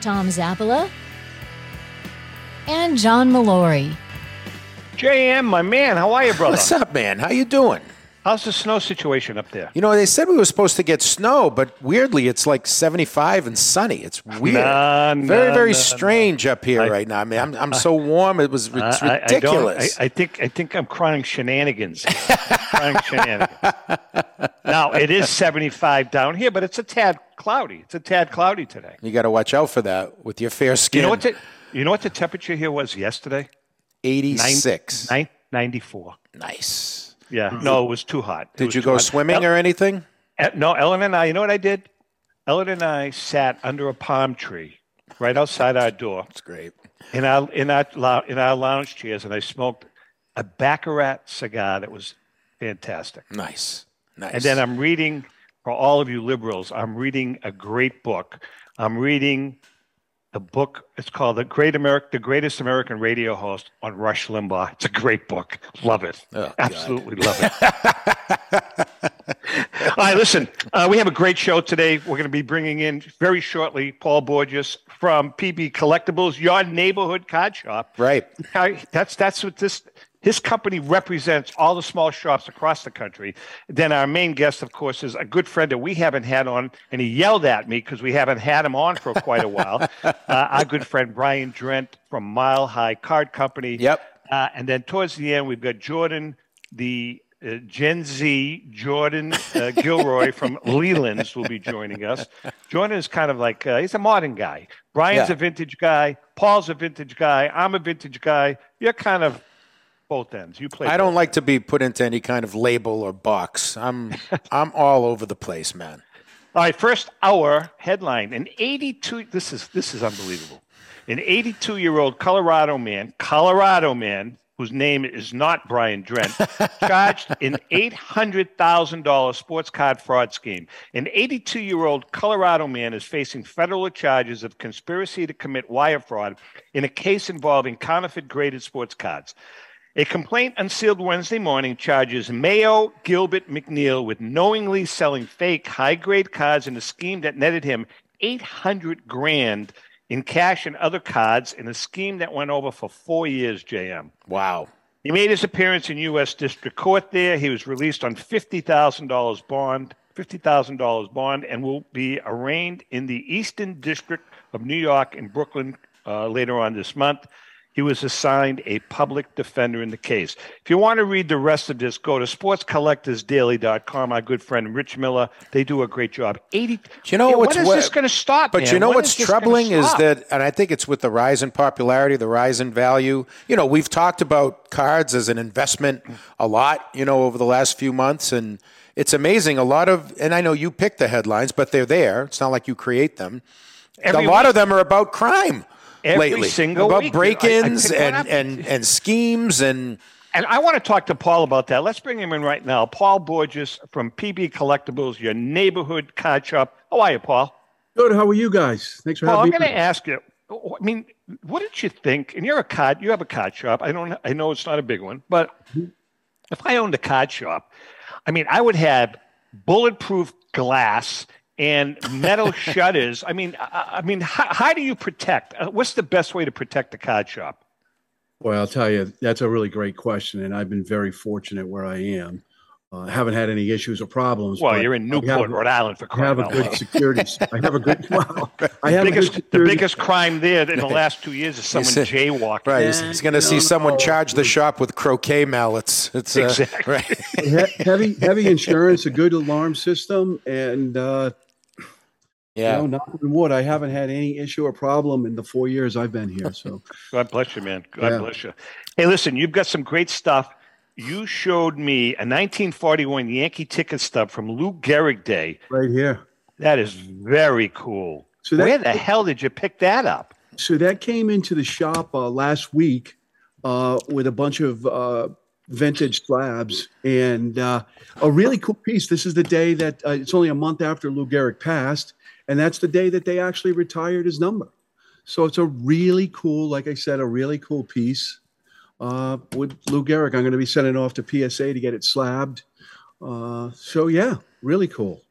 Tom Zappala and John Molori. JM, my man, how are you, brother? What's up, man? How you doing? How's the snow situation up there? You know, they said we were supposed to get snow, but weirdly, it's like 75 and sunny. It's weird. Nah, very, nah, very nah, strange up here I- right now. I mean, I'm, I'm so warm. It was it's I- ridiculous. I, I, think I think I'm crying shenanigans. crying shenanigans. Now it is 75 down here, but it's a tad cloudy. It's a tad cloudy today. you got to watch out for that with your fair skin. You know what? The, you know what the temperature here was yesterday? 86. Nine, 94. Nice. Yeah. No, it was too hot. It Did was you too go hot. swimming or anything? Eh, No, Ellen and I, you know what I did? Ellen and I sat under a palm tree right outside our door It's great. in our in our lou- in our lounge chairs, and I smoked a Baccarat cigar that was fantastic. Nice. Nice. And then I'm reading for all of you liberals. I'm reading a great book. I'm reading the book. It's called "The Great America, The Greatest American Radio Host" on Rush Limbaugh. It's a great book. Love it. Oh, God. Absolutely love it. All right, listen. Uh, we have a great show today. We're going to be bringing in very shortly Paul Borges from PB Collectibles, your neighborhood card shop. right. I- That's that's what this his company represents all the small shops across the country. Then our main guest, of course, is a good friend that we haven't had on, and he yelled at me because we haven't had him on for quite a while. uh, our good friend Brian Drent from Mile High Card Company. Yep. Uh, and then towards the end, we've got Jordan, the uh, Gen Z Jordan uh, Gilroy from Lelands will be joining us. Jordan is kind of like uh, he's a modern guy. Brian's Yeah. a vintage guy. Paul's a vintage guy. I'm a vintage guy. You're kind of both ends. You play. I don't like to be put into any kind of label or box. I'm I'm all over the place, man. All right, first hour headline. An 82 this is this is unbelievable. An 82-year-old Colorado man, Colorado man whose name is not Brian Drent, charged in $800,000 sports card fraud scheme. An 82-year-old Colorado man is facing federal charges of conspiracy to commit wire fraud in a case involving counterfeit graded sports cards. A complaint unsealed Wednesday morning charges Mayo Gilbert McNeil with knowingly selling fake high grade cards in a scheme that netted him 800 grand in cash and other cards in a scheme that went over for four years, JM. Wow. He made his appearance in U.S. District Court there. He was released on $50,000 bond, $50,000 bond, and will be arraigned in the Eastern District of New York in Brooklyn uh, later on this month. He was assigned a public defender in the case. If you want to read the rest of this, go to sportscollectorsdaily.com. Our good friend Rich Miller, they do a great job. 80. You know what's when is what- this going to stop? But man? you know When what's is troubling is that, and I think it's with the rise in popularity, the rise in value. You know, we've talked about cards as an investment a lot, you know, over the last few months. And it's amazing. A lot of, and I know you pick the headlines, but they're there. It's not like you create them. Every a lot week. of them are about crime Every lately. single about week. I- I break-ins pick one and, and, and schemes and And I want to talk to Paul about that. Let's bring him in right now. Paul Borges from PB Collectibles, your neighborhood card shop. How are you, Paul? Good. How are you guys? Thanks for Paul, I'm going to ask you. I mean, what did you think? And you're a card. You have a card shop. I don't. I know it's not a big one, but if I owned a card shop, I mean, I would have bulletproof glass and metal shutters. I mean, I, I mean, how, how do you protect? Uh, what's the best way to protect a card shop? Well, I'll tell you, that's a really great question, and I've been very fortunate where I am. Uh, I haven't had any issues or problems. Well, you're in Newport, have, Rhode Island, for I have a good security. I have a good. Well, I have a biggest, good the biggest crime there in the last two years is someone said- jaywalking. right. He's, he's going to see someone no. charge the shop with croquet mallets. It's uh, Exactly. right. he- heavy, heavy insurance, a good alarm system, and uh, Yeah. know, knock on wood, I haven't had any issue or problem in the four years I've been here. So, God bless you, man. God Yeah. bless you. Hey, listen, you've got some great stuff. You showed me a 1941 Yankee ticket stub from Lou Gehrig Day. right here. That is very cool. So that- Where the hell did you pick that up? so that came into the shop uh, last week uh, with a bunch of uh, vintage slabs and uh, a really cool piece. This is the day that uh, it's only a month after Lou Gehrig passed, and that's the day that they actually retired his number. So it's a really cool, like I said, a really cool piece uh, with Lou Gehrig. I'm going to be sending it off to PSA to get it slabbed. Uh, so yeah, really cool.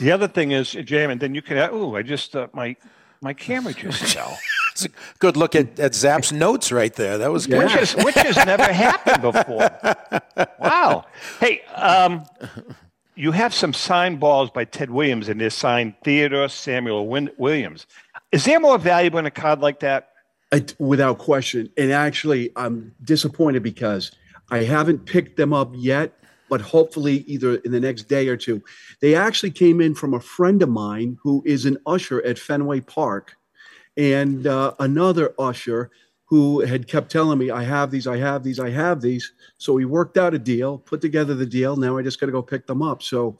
The other thing is, Jam, and then you can. Oh, I just uh, my my camera just fell. It's a good look at, at Zap's notes right there. That was good. Which, is, which has never happened before. Wow. Hey, um, you have some signed balls by Ted Williams, and they're signed Theodore Samuel Win- Williams. Is there more valuable in a card like that? I, without question. And actually, I'm disappointed because I haven't picked them up yet, but hopefully, either in the next day or two. They actually came in from a friend of mine who is an usher at Fenway Park and uh, another usher who had kept telling me, I have these, I have these, I have these. So we worked out a deal, put together the deal. Now I just got to go pick them up. So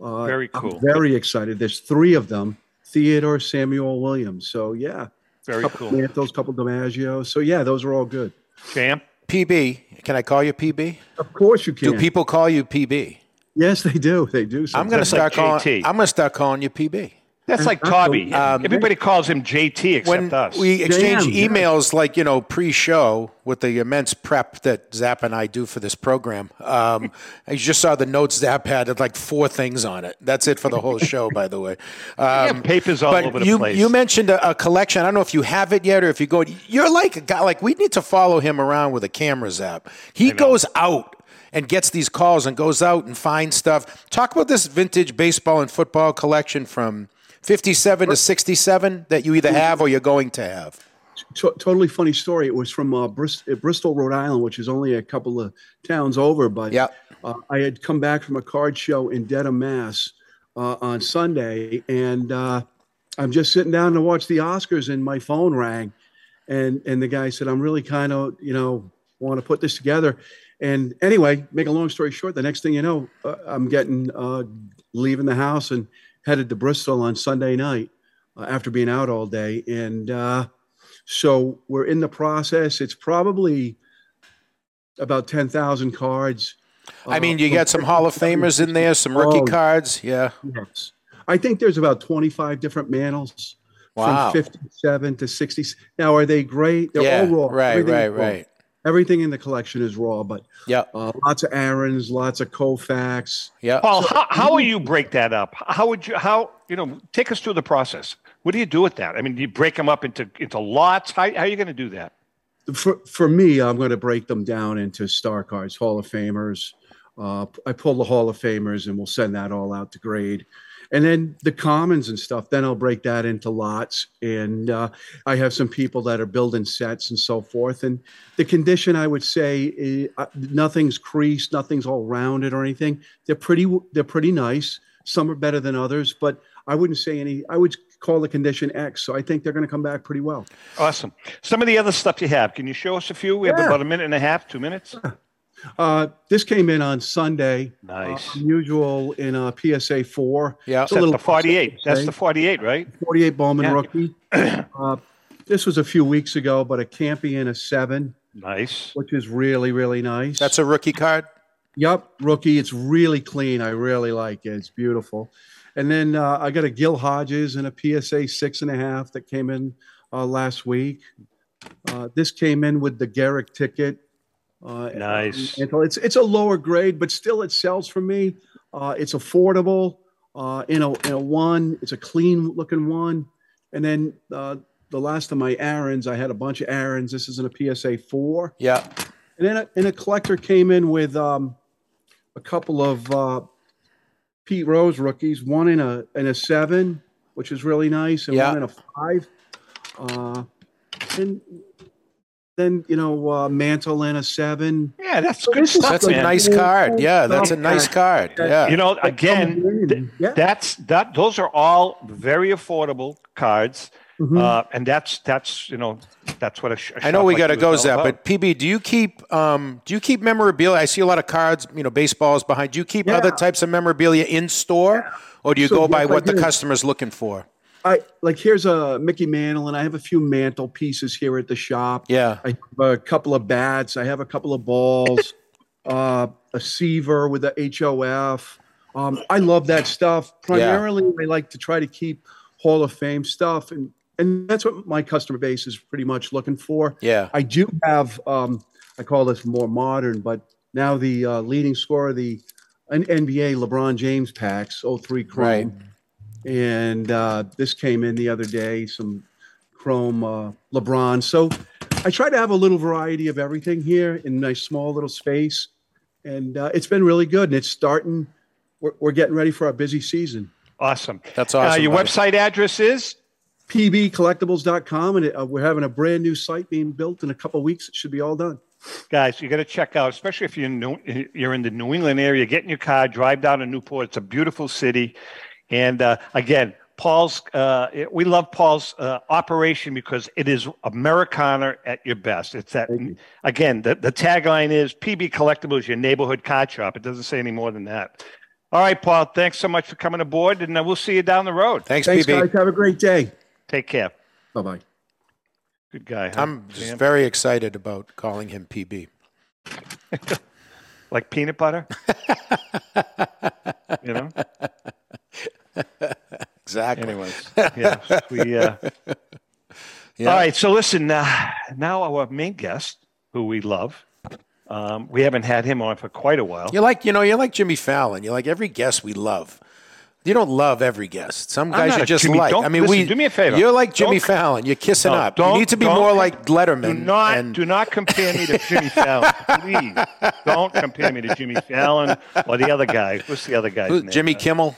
uh, very cool. I'm very excited. There's three of them Theodore Samuel Williams. So yeah. Very couple cool. Those couple DiMaggio. So yeah, those are all good. Champ. PB. Can I call you PB? Of course you can. Do people call you PB? Yes, they do. They do. I'm going to That's like start calling. I'm going to start calling you PB. That's like Toby. Everybody calls him JT except When us. we exchange Damn, emails, like you know, pre-show with the immense prep that Zap and I do for this program, um, I just saw the notes Zap had had like four things on it. That's it for the whole show, by the way. Um, papers all but over the you, place. You mentioned a, a collection. I don't know if you have it yet or if you go. You're like a guy. Like we need to follow him around with a camera, Zap. He goes out and gets these calls and goes out and finds stuff. Talk about this vintage baseball and football collection from 57 to 67 that you either have or you're going to have. to- totally funny story. It was from uh, Bris- uh, Bristol, Rhode Island, which is only a couple of towns over. But Yep. uh, I had come back from a card show in Dedham, Mass, uh, on Sunday, and uh, I'm just sitting down to watch the Oscars, and my phone rang, and and the guy said, "I'm really kind of you know want to put this together." And anyway, make a long story short, the next thing you know, uh, I'm getting uh, leaving the house and headed to Bristol on Sunday night uh, after being out all day, and. Uh, so we're in the process. It's probably about 10,000 cards. I mean, Uh, you got some Hall of Famers in there, some rookie Oh. cards. Yeah. Yes. I think there's about 25 different Mantles Wow. from 57 to 60. Now, are they great? They're yeah. all raw. Right, Everything right, right. Everything in the collection is raw, but Yeah. uh, lots of Aaron's, lots of Koufax. Yeah. Paul, how, how will you break that up? How would you, how, you know, take us through the process. What do you do with that? I mean, do you break them up into, into lots? How, how are you going to do that? for for me, I'm going to break them down into star cards, Hall of Famers. Uh, I pull the Hall of Famers, and we'll send that all out to grade. And then the commons and stuff. Then I'll break that into lots. And uh, I have some people that are building sets and so forth. And the condition, I would say, eh, uh, nothing's creased, nothing's all rounded or anything. They're pretty. They're pretty nice. Some are better than others, but I wouldn't say any. I would call the condition X. So I think they're going to come back pretty well. Awesome. Some of the other stuff you have, can you show us a few? We have about a minute and a half, two minutes. Uh, this came in on Sunday. Nice. Uh, unusual in a PSA four. Yeah. It's a little the 48. That's the 48, right? 48 Bowman Yeah. rookie. uh, this was a few weeks ago, but a Campion a seven, Nice. which is really really nice. That's a rookie card. Yep, rookie. It's really clean. I really like it. It's beautiful. And then uh, I got a Gil Hodges and a PSA six and a half that came in uh, last week. Uh, this came in with the Gehrig ticket. Uh, Nice. and so it's it's a lower grade, but still it sells for me. Uh, it's affordable. Uh, in a in a one, it's a clean looking one. And then uh, the last of my Aarons, I had a bunch of Aarons. This is in a PSA four. Yeah. And then a, and a collector came in with um, a couple of uh, Pete Rose rookies, one in a in a seven, which is really nice, and Yeah. one in a five. Uh, and then you know uh, Mantle in a seven. Yeah, that's So good stuff, That's a man. nice card. Yeah, that's a nice card. Yeah. You know, again, th- Yeah. that's that. Those are all very affordable cards, Mhm. uh, and that's that's you know that's what a sh- a I know we like got to you is go, all Zap, but PB, do you keep um, do you keep memorabilia? I see a lot of cards, you know, baseballs behind. Do you keep other types of memorabilia in store, or do you So go by what the do. customer's looking for? I like here's a Mickey Mantle, and I have a few Mantle pieces here at the shop. Yeah. I have a couple of bats. I have a couple of balls, uh, a Seaver with a HOF. Um, I love that stuff. Primarily, I like to try to keep Hall of Fame stuff, and and that's what my customer base is pretty much looking for. Yeah. I do have, um, I call this more modern, but now the uh, leading scorer, the N- NBA LeBron James packs, 03 Chrome. Right. And uh, this came in the other day, some Chrome uh, LeBron. So I try to have a little variety of everything here in my small little space. And uh, it's been really good. And it's starting, we're, we're getting ready for our busy season. Awesome. That's Uh, awesome. your buddy. website address is pbcollectibles.com. And uh, we're having a brand new site being built in a couple weeks. It should be all done. guys. You got to check out, especially if you're in New, you're in the New England area. Get in your car, drive down to Newport. It's a beautiful city, and uh, again, Paul's. Uh, we love Paul's uh, operation because it is Americana at your best. It's that again. The, the tagline is PB Collectibles, your neighborhood card shop. It doesn't say any more than that. All right, Paul. Thanks so much for coming aboard, and uh, we'll see you down the road. Thanks, Thanks, PB. guys. Have a great day. Take care. Bye bye. Good guy. Huh? I'm just Sam? very excited about calling him PB. like peanut butter. you know. Exactly. Anyways, yeah, we. Uh, Yeah. All right, so listen. Uh, now our main guest, who we love, um, we haven't had him on for quite a while. You're like, you know, you're like Jimmy Fallon. You're like every guest we love. You don't love every guest. Some guys you just Jimmy- like. don't- I mean, listen, we. do me a favor. You're like Jimmy Don't- Fallon. You're kissing No, up. You need to be more like Letterman. Do not and- do not compare me to Jimmy Fallon, please. Don't compare me to Jimmy Fallon or the other guy. What's the other guy's name? Jimmy Uh, Kimmel.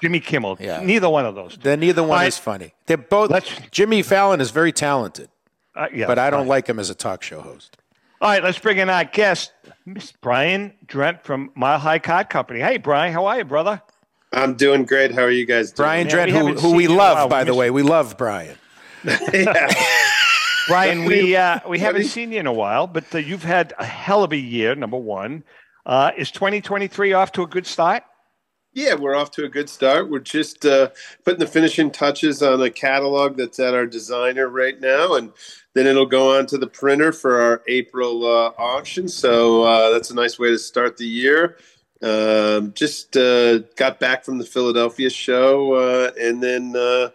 Jimmy Kimmel. Yeah. Neither one of those. Then neither one All is funny. They're both. Let's- Jimmy Fallon is very talented, Uh, yeah, but I don't fine. like him as a talk show host. All right, let's bring in our guest, Miss Brian Drent from Mile High Card Company. Hey, Brian, how are you, brother? I'm doing great. How are you guys doing? Brian Drent, who, who we seen you in a while. love, by We the way. We love Brian. yeah. Brian, we uh, we haven't seen you in a while, but uh, you've had a hell of a year. Number one, uh, is 2023 off to a good start? Yeah, we're off to a good start. We're just uh, putting the finishing touches on a catalog that's at our designer right now, and then it'll go on to the printer for our April uh, auction. So uh, that's a nice way to start the year. Um, just uh, got back from the Philadelphia show, uh, and then uh,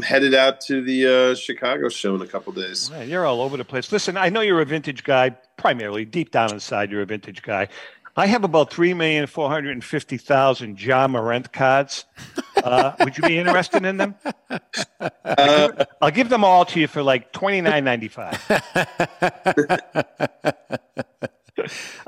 headed out to the uh, Chicago show in a couple days. You're all over the place. Listen, I know you're a vintage guy, primarily deep down inside, you're a vintage guy. I have about three million four hundred and fifty thousand Ja Morant cards. Uh, would you be interested in them? Uh, I'll give them all to you for like twenty nine ninety five.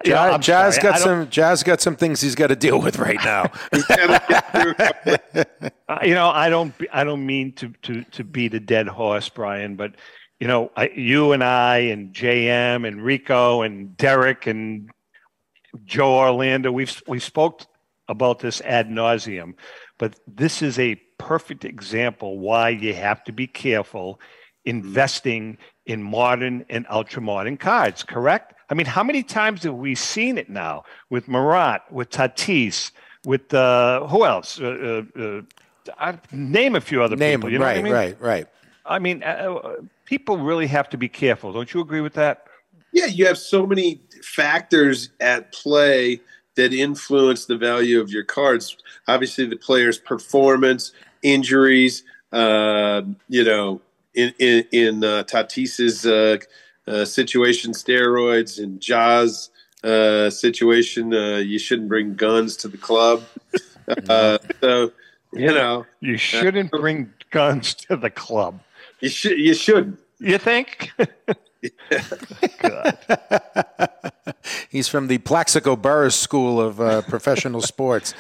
Ja's, Ja's got some. Ja's got some things he's got to deal with right now. Uh, you know, I don't, I don't mean to, to, to beat a dead horse, Brian, but you know, I, you and I and JM and Rico and Derek and Joe Orlando, we've we spoke about this ad nauseum, but this is a perfect example why you have to be careful investing in modern and ultra modern cards. Correct? I mean, how many times have we seen it now with Morant, with Tatis, with uh, who else? Uh, uh, uh, I, name a few other Name people. You know right, what I mean? right, right. I mean, uh, uh, people really have to be careful. Don't you agree with that? Yeah, you have so many factors at play that influence the value of your cards. Obviously, the player's performance, injuries. Uh, you know, in in, in uh, Tatis's uh, uh, situation, steroids, and Ja's uh, situation, uh, you shouldn't bring guns to the club. Uh, so, you know, You shouldn't bring guns to the club. you should you shouldn't. You think? God. He's from the Plaxico Burress School of uh, Professional Sports.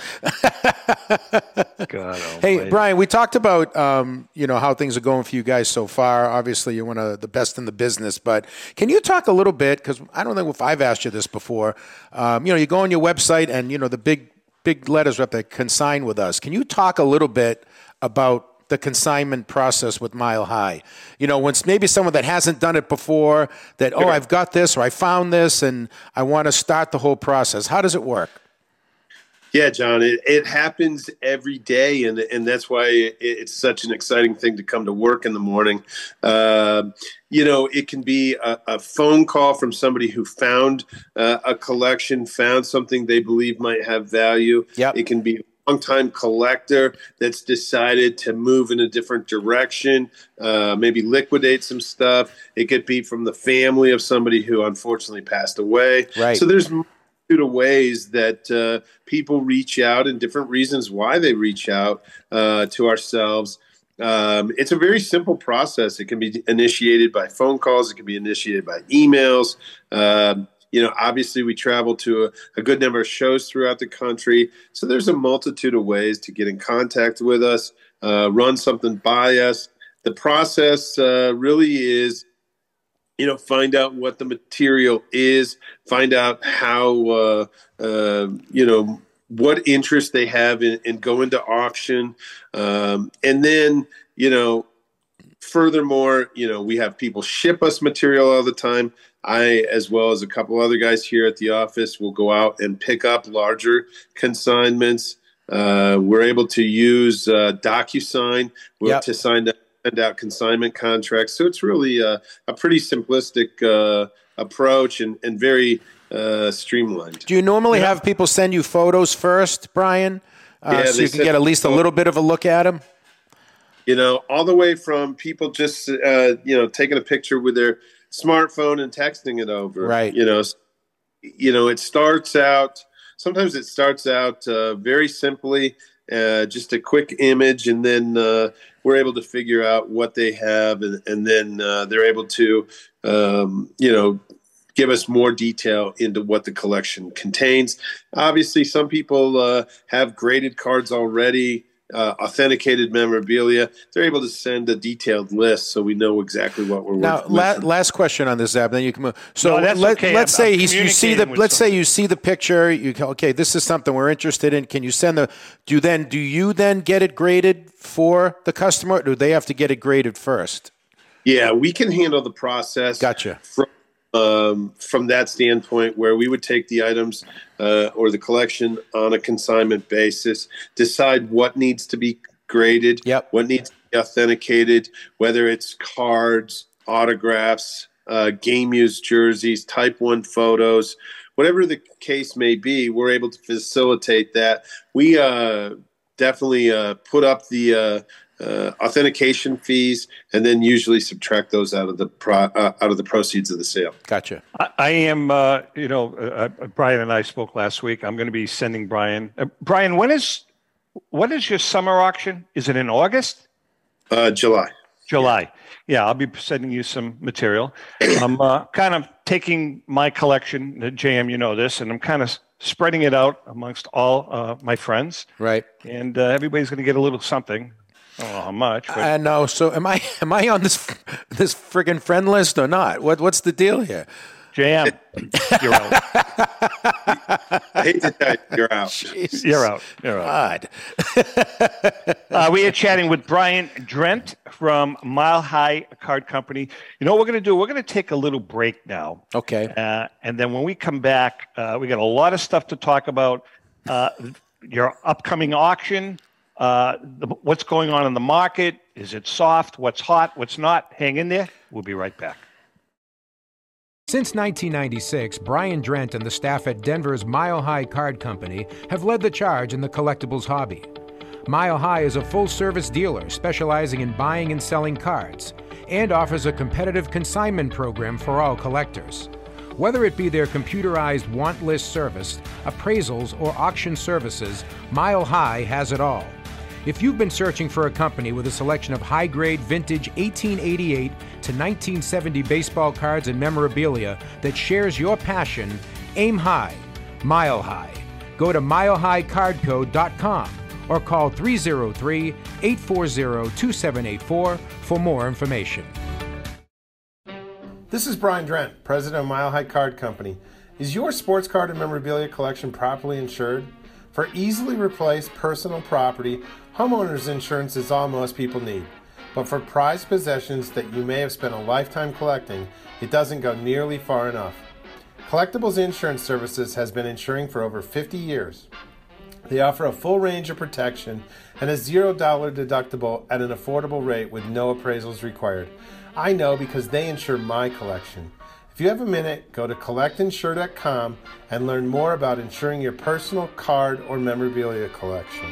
God Hey. Brian, we talked about um, you know how things are going for you guys so far. Obviously, you're one of the best in the business, but can you talk a little bit? Because I don't know if I've asked you this before. Um, you know, you go on your website, and you know the big big letters are up there, consign with us. Can you talk a little bit about the consignment process with Mile High? You know, when maybe someone that hasn't done it before, that oh, I've got this or I found this, and I want to start the whole process. How does it work? Yeah, John, it, it happens every day, and and that's why it, it's such an exciting thing to come to work in the morning. Uh, you know, it can be a, a, phone call from somebody who found uh, a collection, found something they believe might have value. Yep. It can be a long-time collector that's decided to move in a different direction, uh, maybe liquidate some stuff. It could be from the family of somebody who unfortunately passed away. Right. So there's of ways that uh, people reach out and different reasons why they reach out uh, to ourselves. Um, it's a very simple process. It can be initiated by phone calls. It can be initiated by emails. Um, you know, obviously, we travel to a, a, good number of shows throughout the country. So there's a multitude of ways to get in contact with us, uh, run something by us. The process uh, really is you know find out what the material is find out how uh, uh, you know what interest they have in, in going to auction um, and then you know furthermore you know we have people ship us material all the time i as well as a couple other guys here at the office will go out and pick up larger consignments uh, we're able to use uh, DocuSign yep. to sign send out consignment contracts. So it's really a, a pretty simplistic uh, approach and, and very uh, streamlined. Do you normally yeah. have people send you photos first, Brian, uh, yeah, so you can get at least a little bit of a look at them? You know, all the way from people just uh, you know taking a picture with their smartphone and texting it over. Right. You know, you know, it starts out. Sometimes it starts out uh, very simply, uh, just a quick image, and then uh, we're able to figure out what they have, and, and then uh, they're able to, um, you know, give us more detail into what the collection contains. Obviously, some people uh, have graded cards already uh, authenticated memorabilia, they're able to send a detailed list so we know exactly what we're now. La- last question on this, Zap. Then you can move. So no, let, okay. us say you see the let's somebody. say you see the picture. You okay? This is something we're interested in. Can you send the? Do then do you then get it graded for the customer? Or do they have to get it graded first? Yeah, we can handle the process. Gotcha. From um, from that standpoint, where we would take the items uh, or the collection on a consignment basis, decide what needs to be graded, yep. what needs to be authenticated, whether it's cards, autographs, uh, game used jerseys, type 1 photos, whatever the case may be, we're able to facilitate that. We uh, definitely uh, put up the uh, uh, authentication fees, and then usually subtract those out of the pro, uh, out of the proceeds of the sale. Gotcha. I, I am, uh, you know, uh, uh, Brian and I spoke last week. I'm going to be sending Brian. Uh, Brian, when is when is your summer auction? Is it in August? July. July. Yeah, I'll be sending you some material. I'm kind of taking my collection, JM, you know this, and I'm kind of spreading it out amongst all my friends. Right. And everybody's going to get a little something I don't know how much. But... I know. So am I? Am I on this this friggin' friend list or not? What What's the deal here? JM, you're out. I hate to tell you, you're out. Jesus. You're out. You're out. God. uh, we are chatting with Brian Drent from Mile High Card Company. You know what we're going to do? We're going to take a little break now. Okay. Uh, and then when we come back, uh, we got a lot of stuff to talk about. Uh, your upcoming auction, uh, the, what's going on in the market. Is it soft? What's hot? What's not? Hang in there. We'll be right back. Since 1996, Brian Drent and the staff at Denver's Mile High Card Company have led the charge in the collectibles hobby. Mile High is a full service dealer specializing in buying and selling cards and offers a competitive consignment program for all collectors. Whether it be their computerized want list service, appraisals, or auction services, Mile High has it all. If you've been searching for a company with a selection of high grade vintage 1888 to 1970 baseball cards and memorabilia that shares your passion, aim high, mile high. Go to milehighcardco.com or call 303 840 2784 for more information. This is Brian Drent, president of Mile High Card Company. Is your sports card and memorabilia collection properly insured? For easily replaced personal property, Homeowners insurance is all most people need, but for prized possessions that you may have spent a lifetime collecting, it doesn't go nearly far enough. Collectibles Insurance Services has been insuring for over 50 years. They offer a full range of protection and a $0 deductible at an affordable rate with no appraisals required. I know because they insure my collection. You have a minute, go to collectinsure.com and learn more about insuring your personal card or memorabilia collection.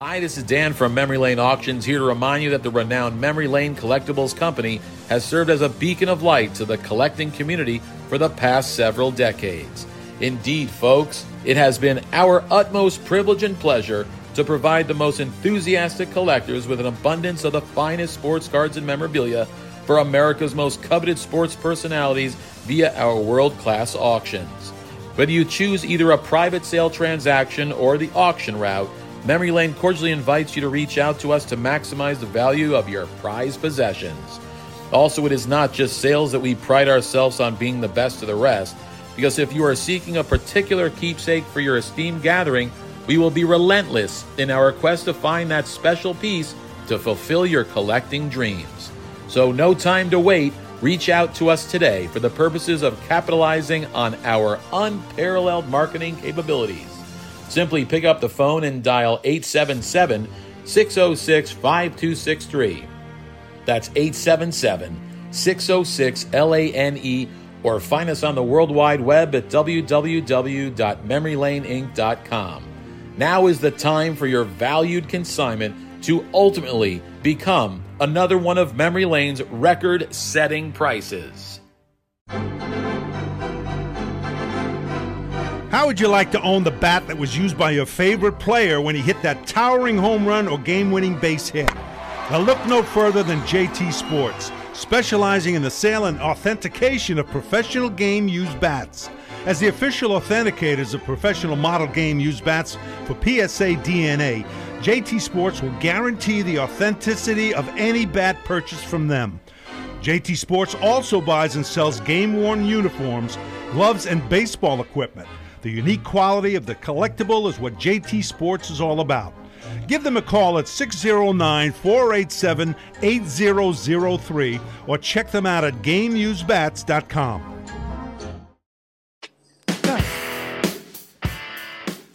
Hi, this is Dan from Memory Lane Auctions here to remind you that the renowned Memory Lane Collectibles Company has served as a beacon of light to the collecting community for the past several decades. Indeed, folks, it has been our utmost privilege and pleasure to provide the most enthusiastic collectors with an abundance of the finest sports cards and memorabilia for America's most coveted sports personalities via our world class auctions. Whether you choose either a private sale transaction or the auction route, Memory Lane cordially invites you to reach out to us to maximize the value of your prized possessions. Also, it is not just sales that we pride ourselves on being the best of the rest, because if you are seeking a particular keepsake for your esteemed gathering, we will be relentless in our quest to find that special piece to fulfill your collecting dreams. So, no time to wait. Reach out to us today for the purposes of capitalizing on our unparalleled marketing capabilities. Simply pick up the phone and dial 877 606 5263. That's 877 606 LANE or find us on the World Wide Web at www.memorylaneinc.com. Now is the time for your valued consignment to ultimately become another one of Memory Lane's record setting prices. How would you like to own the bat that was used by your favorite player when he hit that towering home run or game winning base hit? Now, look no further than JT Sports, specializing in the sale and authentication of professional game used bats. As the official authenticators of professional model game used bats for PSA DNA, JT Sports will guarantee the authenticity of any bat purchased from them. JT Sports also buys and sells game worn uniforms, gloves, and baseball equipment. The unique quality of the collectible is what JT Sports is all about. Give them a call at 609 487 8003 or check them out at GameUseBats.com.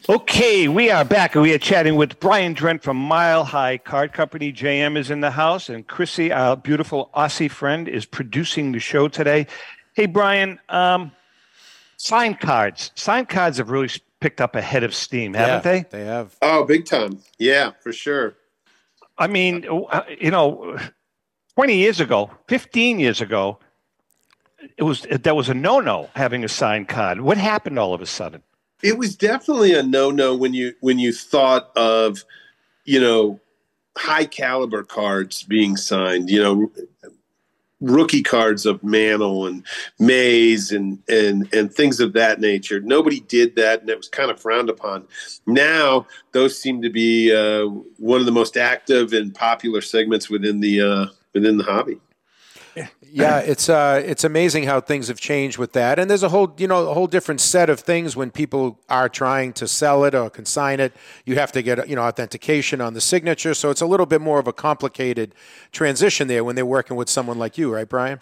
Okay, we are back we are chatting with Brian Drent from Mile High Card Company. JM is in the house and Chrissy, our beautiful Aussie friend, is producing the show today. Hey, Brian, um, sign cards. Sign cards have really picked up a head of steam, haven't yeah, they? They have. Oh, big time. Yeah, for sure. I mean, uh, you know, 20 years ago, 15 years ago, it was that was a no-no having a signed card. What happened all of a sudden? It was definitely a no-no when you when you thought of, you know, high caliber cards being signed. You know, rookie cards of Mantle and Mays and and and things of that nature. Nobody did that, and it was kind of frowned upon. Now those seem to be uh, one of the most active and popular segments within the uh, within the hobby. Yeah, it's uh, it's amazing how things have changed with that, and there's a whole you know a whole different set of things when people are trying to sell it or consign it. You have to get you know authentication on the signature, so it's a little bit more of a complicated transition there when they're working with someone like you, right, Brian?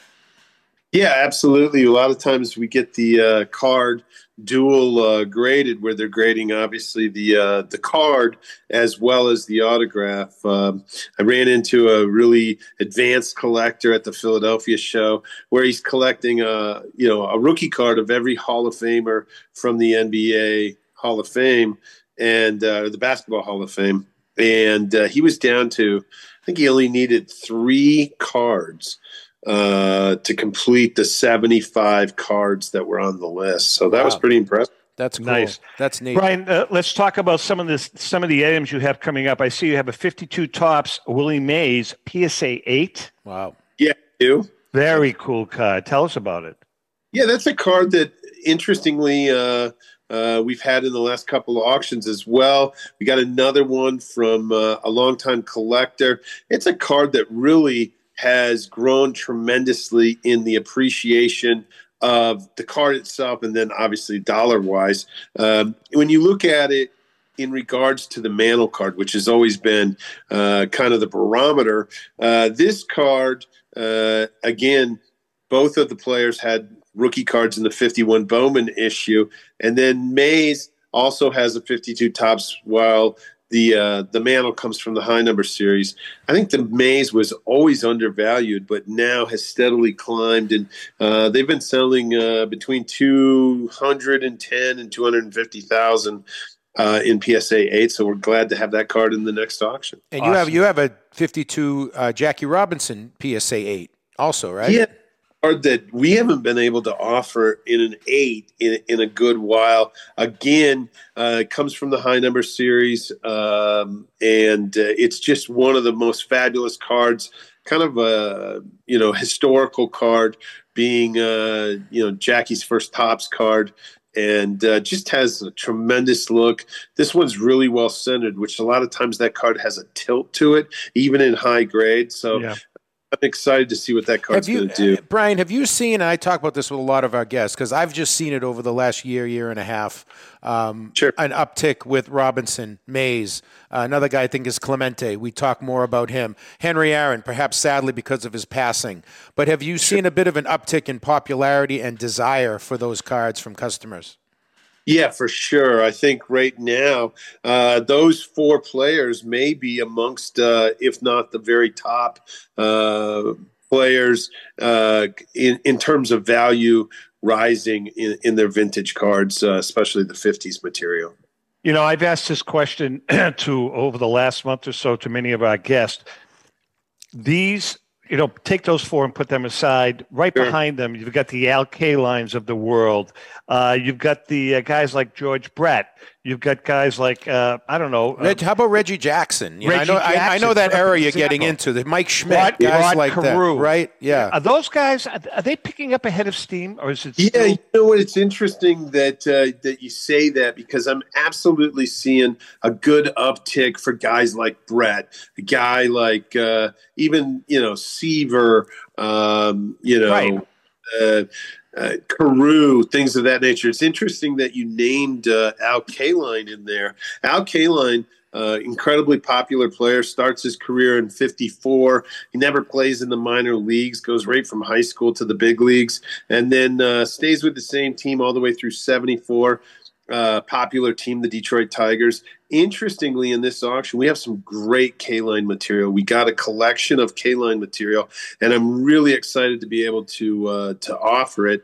Yeah, absolutely. A lot of times we get the uh, card dual uh, graded, where they're grading obviously the uh, the card as well as the autograph. Um, I ran into a really advanced collector at the Philadelphia show where he's collecting a you know a rookie card of every Hall of Famer from the NBA Hall of Fame and uh, the Basketball Hall of Fame, and uh, he was down to I think he only needed three cards uh, to complete the 75 cards that were on the list. So that wow. was pretty impressive. That's cool. nice. That's neat. Brian, uh, let's talk about some of this. Some of the items you have coming up. I see you have a 52 Topps Willie Mays PSA 8. Wow. Yeah, you. Very cool card. Tell us about it. Yeah, that's a card that interestingly uh, uh, we've had in the last couple of auctions as well. We got another one from uh, a longtime collector. It's a card that really has grown tremendously in the appreciation of the card itself, and then obviously dollar wise. Um, when you look at it in regards to the Mantle card, which has always been uh, kind of the barometer, uh, this card, uh, again, both of the players had rookie cards in the 51 Bowman issue, and then Mays also has a 52 Topps, while the uh, the Mantle comes from the high number series. I think the Mays was always undervalued, but now has steadily climbed, and uh, they've been selling uh, between two hundred and ten and two hundred and fifty thousand. Uh, in PSA eight, so we're glad to have that card in the next auction. And awesome. you have you have a fifty two uh, Jackie Robinson PSA eight also, right? Yeah, card that we haven't been able to offer in an eight in, in a good while. Again, uh, comes from the high number series, um, and uh, it's just one of the most fabulous cards. Kind of a you know historical card, being uh, you know Jackie's first Topps card and uh, just has a tremendous look. This one's really well centered, which a lot of times that card has a tilt to it, even in high grade. So yeah. I'm excited to see what that card's going to do. Uh, Brian, have you seen, and I talk about this with a lot of our guests, because I've just seen it over the last year, year and a half, um, sure. an uptick with Robinson, Mays. Uh, another guy I think is Clemente. We talk more about him. Henry Aaron, perhaps sadly because of his passing. But have you seen a bit of an uptick in popularity and desire for those cards from customers? Yeah, for sure. I think right now, uh, those four players may be amongst, uh, if not the very top uh, players uh, in, in terms of value rising in, in their vintage cards, uh, especially the 50s material. You know, I've asked this question to over the last month or so to many of our guests. These you know, take those four and put them aside. Right sure. behind them, you've got the Al Kalines of the world. Uh, you've got the uh, guys like George Brett. You've got guys like uh, I don't know. Reg, how about Reggie Jackson? You Reggie know, I know, Jackson, I, I know that era you're getting into. The Mike Schmidt Rod, guys Rod like Carew. that, right? Yeah. Are those guys? Are they picking up ahead of steam, or is it? Yeah, still- you know what? It's interesting that uh, that you say that because I'm absolutely seeing a good uptick for guys like Brett, a guy like uh, even you know Seaver, um, you know. Right. Uh, uh, Carew, things of that nature. It's interesting that you named uh, Al Kaline in there. Al Kaline, uh, incredibly popular player, starts his career in 54. He never plays in the minor leagues, goes right from high school to the big leagues, and then uh, stays with the same team all the way through 74. Uh, popular team, the Detroit Tigers. Interestingly, in this auction, we have some great Kaline material. We got a collection of Kaline material, and I'm really excited to be able to uh, to offer it.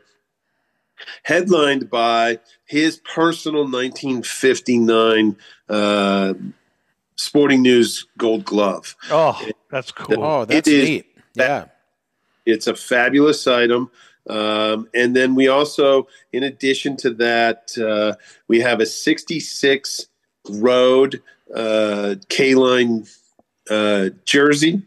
Headlined by his personal 1959 uh, Sporting News Gold Glove. Oh, that's cool. Oh, that's neat. Yeah, it's a fabulous item. Um, and then we also, in addition to that, uh, we have a 66 road uh, Kaline uh, jersey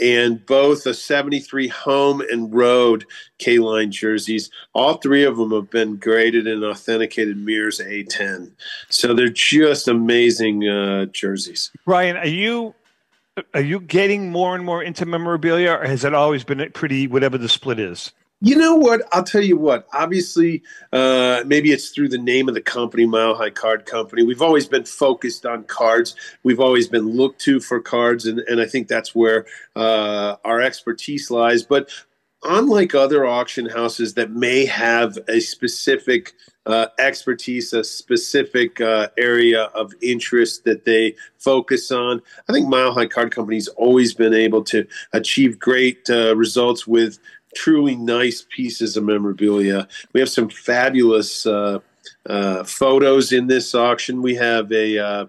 and both a 73 home and road Kaline jerseys. All three of them have been graded and authenticated MEARS A10. So they're just amazing uh, jerseys. Brian, are you are you getting more and more into memorabilia, or has it always been pretty whatever the split is? You know what? I'll tell you what. Obviously, uh, maybe it's through the name of the company, Mile High Card Company. We've always been focused on cards. We've always been looked to for cards, and, and I think that's where uh, our expertise lies. But unlike other auction houses that may have a specific uh, expertise, a specific uh, area of interest that they focus on. I think Mile High Card Company's always been able to achieve great uh, results with truly nice pieces of memorabilia. We have some fabulous uh, uh, photos in this auction. We have a uh,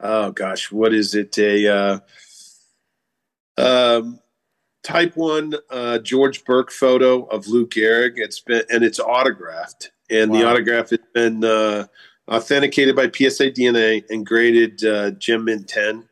oh gosh, what is it? A uh, um, Type One uh, George Burke photo of Lou Gehrig. It's been and it's autographed, and wow. the autograph has been uh, authenticated by PSA DNA and graded Gem Mint 10.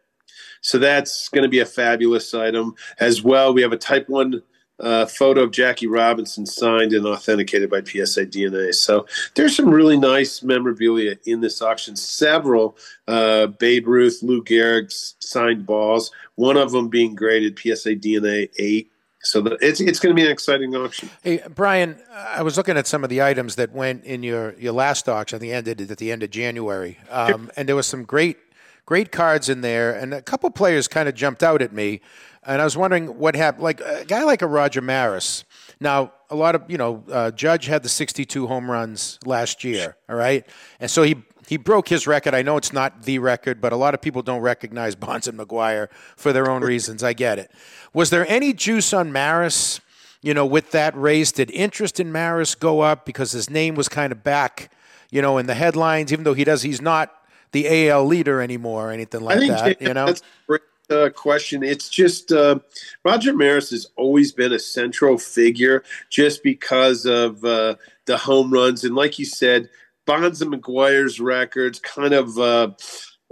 So that's going to be a fabulous item as well. We have a Type One uh, photo of Jackie Robinson signed and authenticated by PSA DNA. So there's some really nice memorabilia in this auction. Several uh, Babe Ruth, Lou Gehrig signed balls. One of them being graded PSA DNA eight. So the, it's it's going to be an exciting auction. Hey Brian, I was looking at some of the items that went in your, your last auction. The ended at the end of January, um, and there was some great great cards in there, and a couple players kind of jumped out at me and I was wondering what happened. Like a guy like a Roger Maris. Now, a lot of you know, uh, Judge had the 62 home runs last year. All right, and so he he broke his record. I know it's not the record, but a lot of people don't recognize Bonds and McGwire for their own reasons. I get it. Was there any juice on Maris? You know, with that race, did interest in Maris go up because his name was kind of back, you know, in the headlines, even though he does, he's not the AL leader anymore or anything like that. you know, that's a great uh, question. It's just uh, Roger Maris has always been a central figure, just because of uh, the home runs and, like you said, Bonds and McGwire's records kind of. Uh,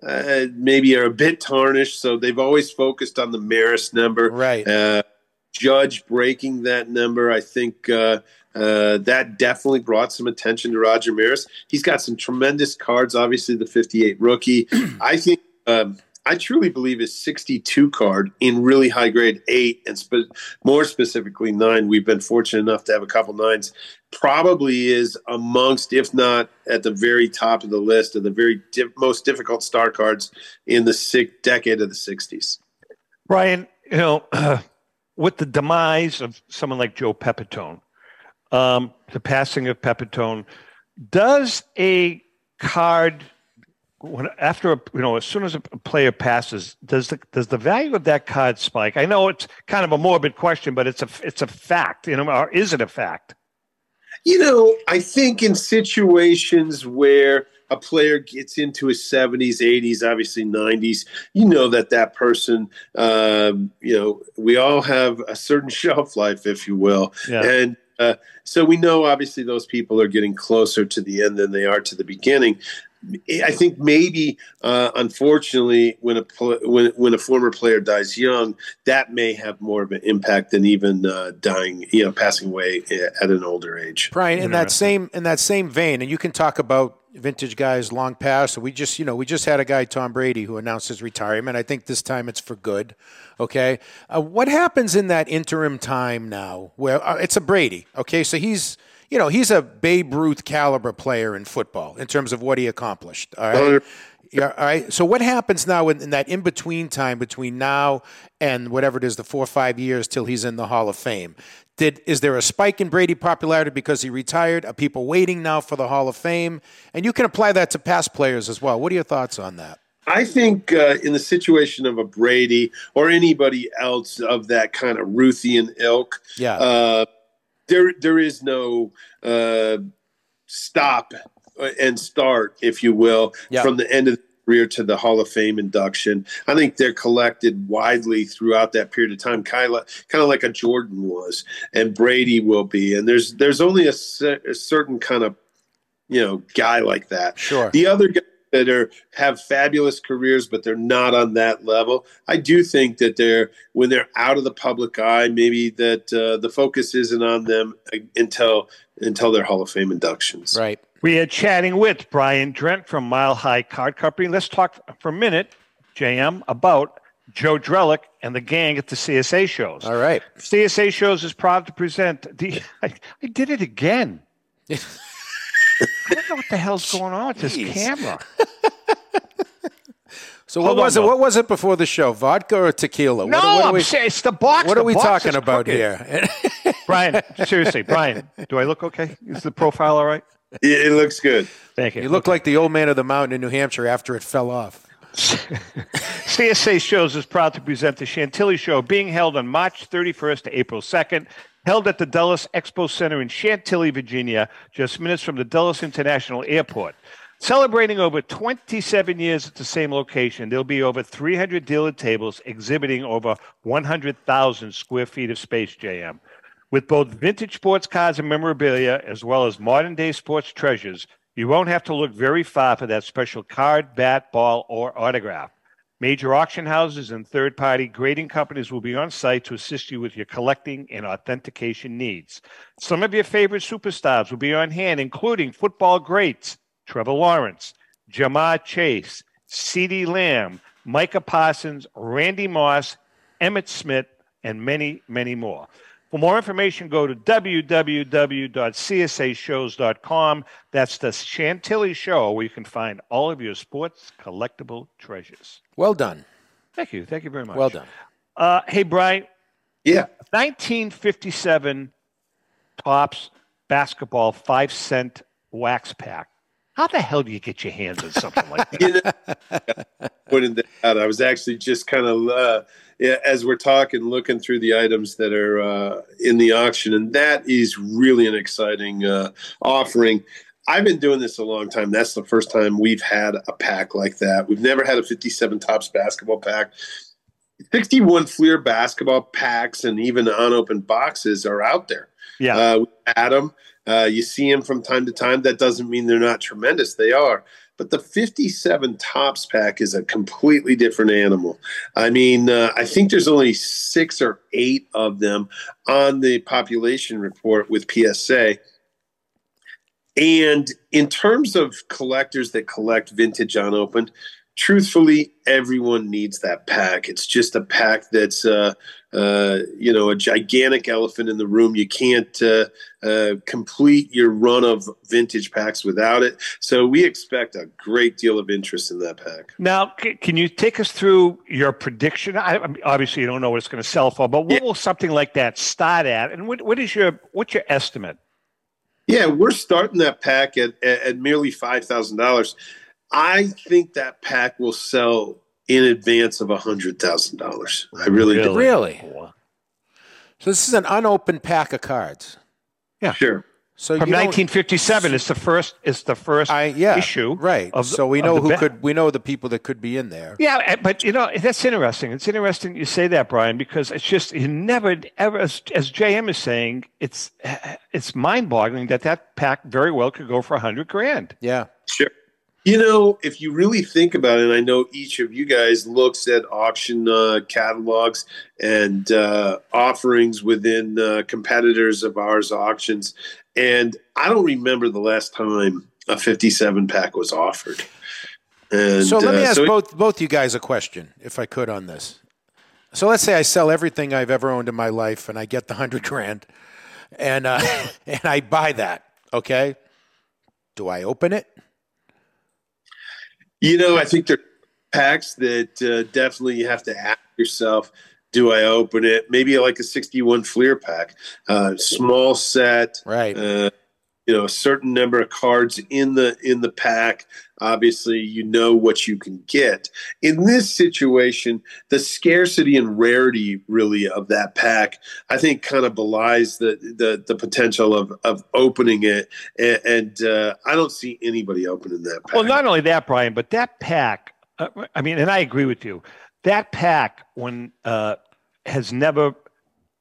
uh, maybe are a bit tarnished, so they've always focused on the Maris number. Right. Uh, Judge breaking that number, I think uh, uh, that definitely brought some attention to Roger Maris. He's got some tremendous cards. Obviously, the 58 rookie. I think. Um, I truly believe his 62 card in really high grade eight and spe- more specifically nine. We've been fortunate enough to have a couple nines. Probably is amongst, if not at the very top of the list of the very di- most difficult star cards in the six- decade of the 60s. Brian, you know, with the demise of someone like Joe Pepitone, um, the passing of Pepitone, does a card when after a, you know as soon as a player passes, does the does the value of that card spike? I know it's kind of a morbid question, but it's a it's a fact. You know, or is it a fact? You know, I think in situations where a player gets into his 70s, 80s, obviously 90s, you know that that person, um, you know, we all have a certain shelf life, if you will. Yeah. And uh, so we know obviously those people are getting closer to the end than they are to the beginning. I think maybe, uh, unfortunately, when a pl- when when a former player dies young, that may have more of an impact than even uh, dying, you know, passing away at an older age. Brian, in that same in that same vein, and you can talk about vintage guys long past. We just you know we just had a guy Tom Brady who announced his retirement. I think this time it's for good. Okay, uh, what happens in that interim time now? Where uh, it's a Brady. Okay, so he's you know, he's a Babe Ruth caliber player in football in terms of what he accomplished. All right. Yeah, all right. So what happens now in, in that in between time between now and whatever it is, the four or five years till he's in the Hall of Fame? Did is there a spike in Brady popularity because he retired? Are people waiting now for the Hall of Fame? And you can apply that to past players as well. What are your thoughts on that? I think uh, in the situation of a Brady or anybody else of that kind of Ruthian ilk, Yeah. uh, there there is no uh, stop and start, if you will, Yeah. from the end of career to the Hall of Fame induction. I think they're collected widely throughout that period of time, kind of kind of like a Jordan was, and Brady will be. And there's there's only a, cer- a certain kind of you know guy like that. Sure. The other guys that are have fabulous careers, but they're not on that level. I do think that they're when they're out of the public eye, maybe that uh, the focus isn't on them uh, until until their Hall of Fame inductions. Right. We are chatting with Brian Drent from Mile High Card Company. Let's talk for a minute, JM, about Joe Drellick and the gang at the CSA shows. All right. CSA shows is proud to present the. I, I did it again. I don't know what the hell's going on with this Jeez. camera. So Hold what on, was it? What was it before the show? Vodka or tequila? No, what, what are I'm we, saying it's the box. what The are we talking about crooked. here? Brian, seriously, Brian, do I look okay? Is the profile all right? It, it looks good. Thank you. you look like the old man of the mountain in New Hampshire after it fell off. CSA Shows is proud to present the Chantilly Show being held on March 31st to April 2nd, held at the Dulles Expo Center in Chantilly, Virginia, just minutes from the Dulles International Airport. Celebrating over 27 years at the same location, there'll be over 300 dealer tables exhibiting over 100,000 square feet of space, JM. With both vintage sports cards and memorabilia, as well as modern day sports treasures, you won't have to look very far for that special card, bat, ball, or autograph. Major auction houses and third party grading companies will be on site to assist you with your collecting and authentication needs. Some of your favorite superstars will be on hand, including football greats Trevor Lawrence, Ja'Marr Chase, CeeDee Lamb, Micah Parsons, Randy Moss, Emmitt Smith, and many, many more. For more information, go to www.csashows.com. That's the Chantilly Show, where you can find all of your sports collectible treasures. Well done. Thank you. Thank you very much. Well done. Uh, hey, Brian, Yeah. 1957 Topps basketball five cent wax pack. How the hell do you get your hands on something like that? You know, pointed that out. I was actually just kind of, uh, yeah, as we're talking, looking through the items that are uh, in the auction, and that is really an exciting uh, offering. I've been doing this a long time. That's the first time we've had a pack like that. We've never had a 57 Topps basketball pack. 61 Fleer basketball packs and even unopened boxes are out there. Yeah. Uh, them. Uh, you see them from time to time. That doesn't mean they're not tremendous. They are. But the 57 Topps pack is a completely different animal. I mean, uh, I think there's only six or eight of them on the population report with PSA. And in terms of collectors that collect vintage unopened, truthfully, everyone needs that pack. It's just a pack that's, uh, uh, you know, a gigantic elephant in the room. You can't uh, uh, complete your run of vintage packs without it. So we expect a great deal of interest in that pack. Now, c- can you take us through your prediction? I, I mean, obviously, you don't know what it's going to sell for, but what Yeah. will something like that start at? And what, what is your what's your estimate? Yeah, we're starting that pack at, at, at merely five thousand dollars. I think that pack will sell in advance of a hundred thousand dollars. I really, do. Really? So this is an unopened pack of cards. Yeah. Sure. So From 1957, it's the first. It's the first I yeah issue. right. of so we know who ba- could we know the people that could be in there. Yeah, eh, but you know that's interesting. It's interesting you say that, Brian, because it's just you never ever, as, as JM is saying, it's it's mind-boggling that that pack very well could go for a hundred grand. Yeah. Sure. You know, if you really think about it, and I know each of you guys looks at auction uh, catalogs and uh, offerings within uh, competitors of ours auctions, and I don't remember the last time a 57 pack was offered. And so let me uh, ask so- both both you guys a question, if I could, on this. So let's say I sell everything I've ever owned in my life, and I get the hundred grand, and uh, and I buy that. Okay, do I open it? You know, I think there are packs that uh, definitely you have to ask yourself, do I open it? Maybe like a 61 Fleer pack, uh, small set, Right. uh, you know, a certain number of cards in the in the pack. Obviously, you know what you can get. In this situation, the scarcity and rarity really of that pack, I think, kind of belies the the, the potential of of opening it. And, and uh, I don't see anybody opening that pack. Well, not only that, Brian, but that pack. Uh, I mean, and I agree with you. That pack, when uh, has never.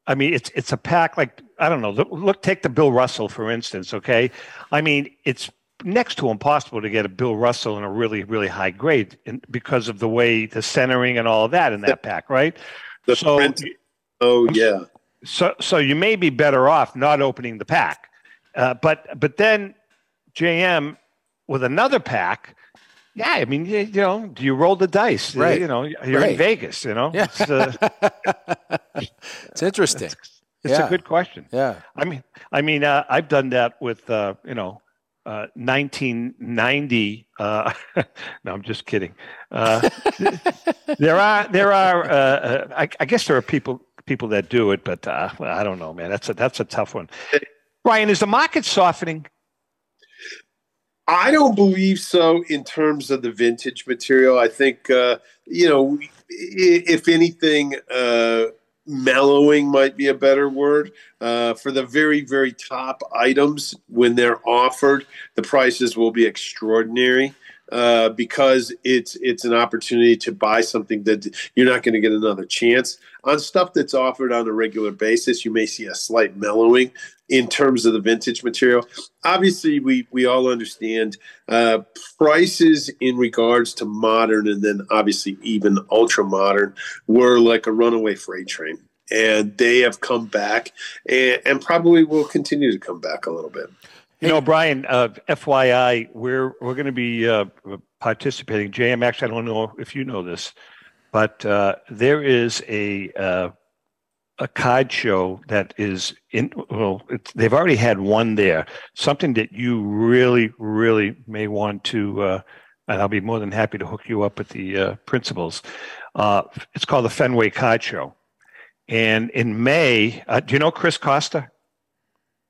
I mean, it's it's a pack like I don't know. Look, look, take the Bill Russell for instance. Okay, I mean, it's next to impossible to get a Bill Russell in a really really high grade in, because of the way the centering and all of that in that pack, right? The so, print- oh yeah. so so you may be better off not opening the pack, uh, but but then JM with another pack. Yeah, I mean, you, you know, do you roll the dice? Right. You know, you're Right. in Vegas. You know, Yeah. it's, uh, It's interesting. it's Yeah. a good question. Yeah. I mean, I mean, uh, I've done that with uh, you know, uh, 1990. Uh, no, I'm just kidding. Uh, there are there are. Uh, uh, I, I guess there are people people that do it, but uh, well, I don't know, man. That's a that's a tough one. Ryan, is the market softening? I don't believe so in terms of the vintage material. I think, uh, you know, if anything, uh, mellowing might be a better word. Uh, for the very, very top items, when they're offered, the prices will be extraordinary. Uh, because it's it's an opportunity to buy something that you're not going to get another chance on stuff that's offered on a regular basis. You may see a slight mellowing in terms of the vintage material. Obviously, we we all understand uh, prices in regards to modern and then obviously even ultra modern were like a runaway freight train. And they have come back and, and probably will continue to come back a little bit. You know, Brian. Uh, FYI, we're we're going to be uh, participating. JM, actually, I don't know if you know this, but uh, there is a uh, a card show that is in. Well, it's, they've already had one there. Something that you really, really may want to. Uh, and I'll be more than happy to hook you up with the uh, principals. Uh, it's called the Fenway Card Show, and in May, uh, do you know Chris Costa?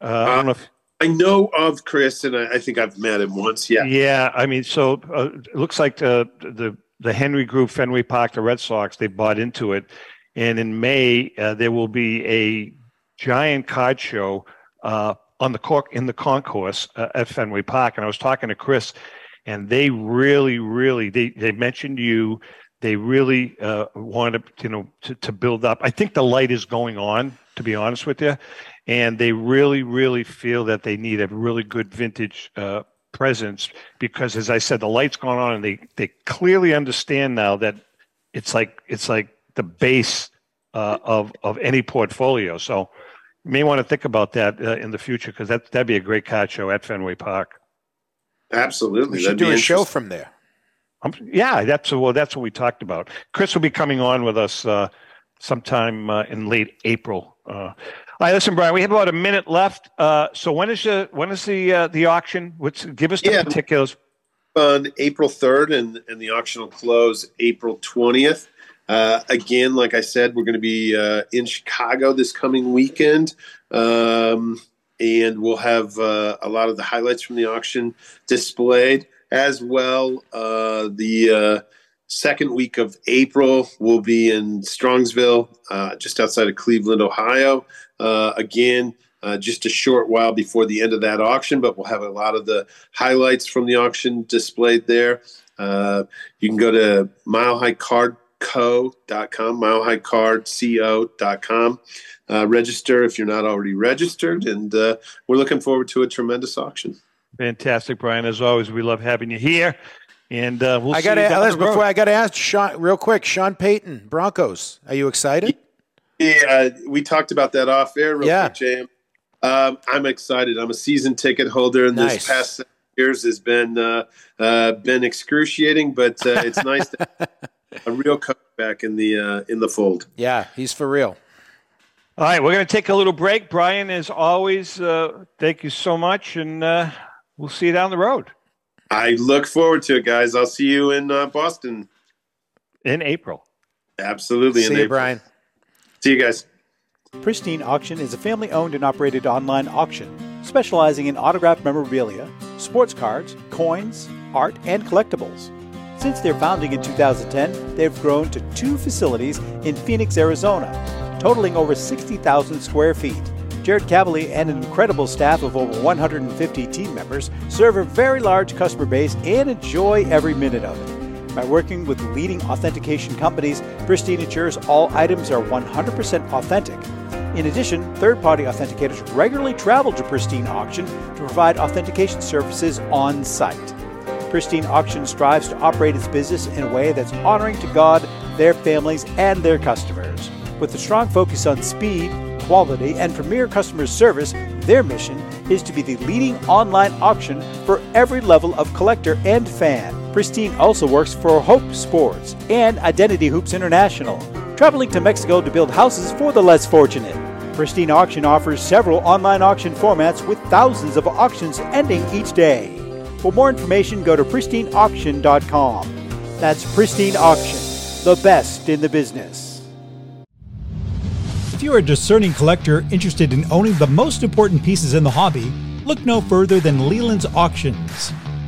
Uh, I don't know if I know of Chris, and I, I think I've met him once. Yeah. Yeah, I mean, so uh, it looks like the the the Henry Group, Fenway Park, the Red Sox, they bought into it, and in May uh, there will be a giant card show uh, on the cork in the concourse uh, at Fenway Park. And I was talking to Chris, and they really, really they they mentioned you. They really uh, wanted you know to, to build up. I think the light is going on. To be honest with you, and they really, really feel that they need a really good vintage uh, presence because, as I said, the light's gone on, and they they clearly understand now that it's like it's like the base uh, of of any portfolio. So you may want to think about that uh, in the future because that that'd be a great card show at Fenway Park. Absolutely, We should That'd do a show from there. Um, yeah, that's well, that's what we talked about. Chris will be coming on with us uh, sometime uh, in late April. All right, listen, Brian, we have about a minute left. Uh, so when is the when is the uh, the auction? What's give us the Yeah. particulars? on April 3rd, and, and the auction will close April 20th. Uh, again, like I said, we're going to be uh, in Chicago this coming weekend, um, and we'll have uh, a lot of the highlights from the auction displayed as well. Uh, the uh, second week of April, we'll be in Strongsville, uh, just outside of Cleveland, Ohio. Uh, again, uh, just a short while before the end of that auction, but we'll have a lot of the highlights from the auction displayed there. Uh, you can go to milehighcardco.com, milehighcardco.com. Uh, register if you're not already registered, and uh, we're looking forward to a tremendous auction. Fantastic, Brian. As always, we love having you here, and uh, we'll I see got you to down the road. before I got to ask Sean real quick. Sean Payton, Broncos. Are you excited? Yeah, uh, we talked about that off air real Yeah. quick, Jam. Um, I'm excited. I'm a season ticket holder, and Nice. this past seven years has been uh, uh, been excruciating, but uh, it's nice to have a real coach back in the uh, in the fold. Yeah, he's for real. All right, we're going to take a little break. Brian, as always, uh, thank you so much, and uh, we'll see you down the road I look forward to it, guys. I'll see you in uh, Boston. in April. Absolutely. in See you, April. Brian. See you guys. Pristine Auction is a family owned and operated online auction specializing in autographed memorabilia, sports cards, coins, art, and collectibles. Since their founding in 2010, they've grown to two facilities in Phoenix, Arizona, totaling over 60,000 square feet. Jared Cavalier and an incredible staff of over 150 team members serve a very large customer base and enjoy every minute of it. By working with leading authentication companies, Pristine ensures all items are 100% authentic. In addition, third party authenticators regularly travel to Pristine Auction to provide authentication services on site. Pristine Auction strives to operate its business in a way that's honoring to God, their families, and their customers. With a strong focus on speed, quality, and premier customer service, their mission is to be the leading online auction for every level of collector and fan. Pristine also works for Hope Sports and Identity Hoops International, traveling to Mexico to build houses for the less fortunate. Pristine Auction offers several online auction formats with thousands of auctions ending each day. For more information, go to pristineauction.com. That's Pristine Auction, the best in the business. If you're a discerning collector interested in owning the most important pieces in the hobby, look no further than Leland's Auctions.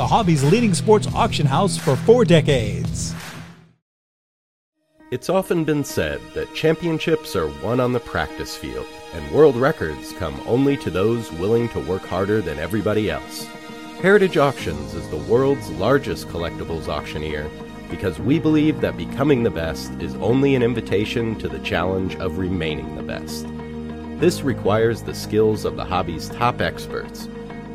the hobby's leading sports auction house for four decades. It's often been said that championships are won on the practice field, and world records come only to those willing to work harder than everybody else. Heritage Auctions is the world's largest collectibles auctioneer because we believe that becoming the best is only an invitation to the challenge of remaining the best. This requires the skills of the hobby's top experts,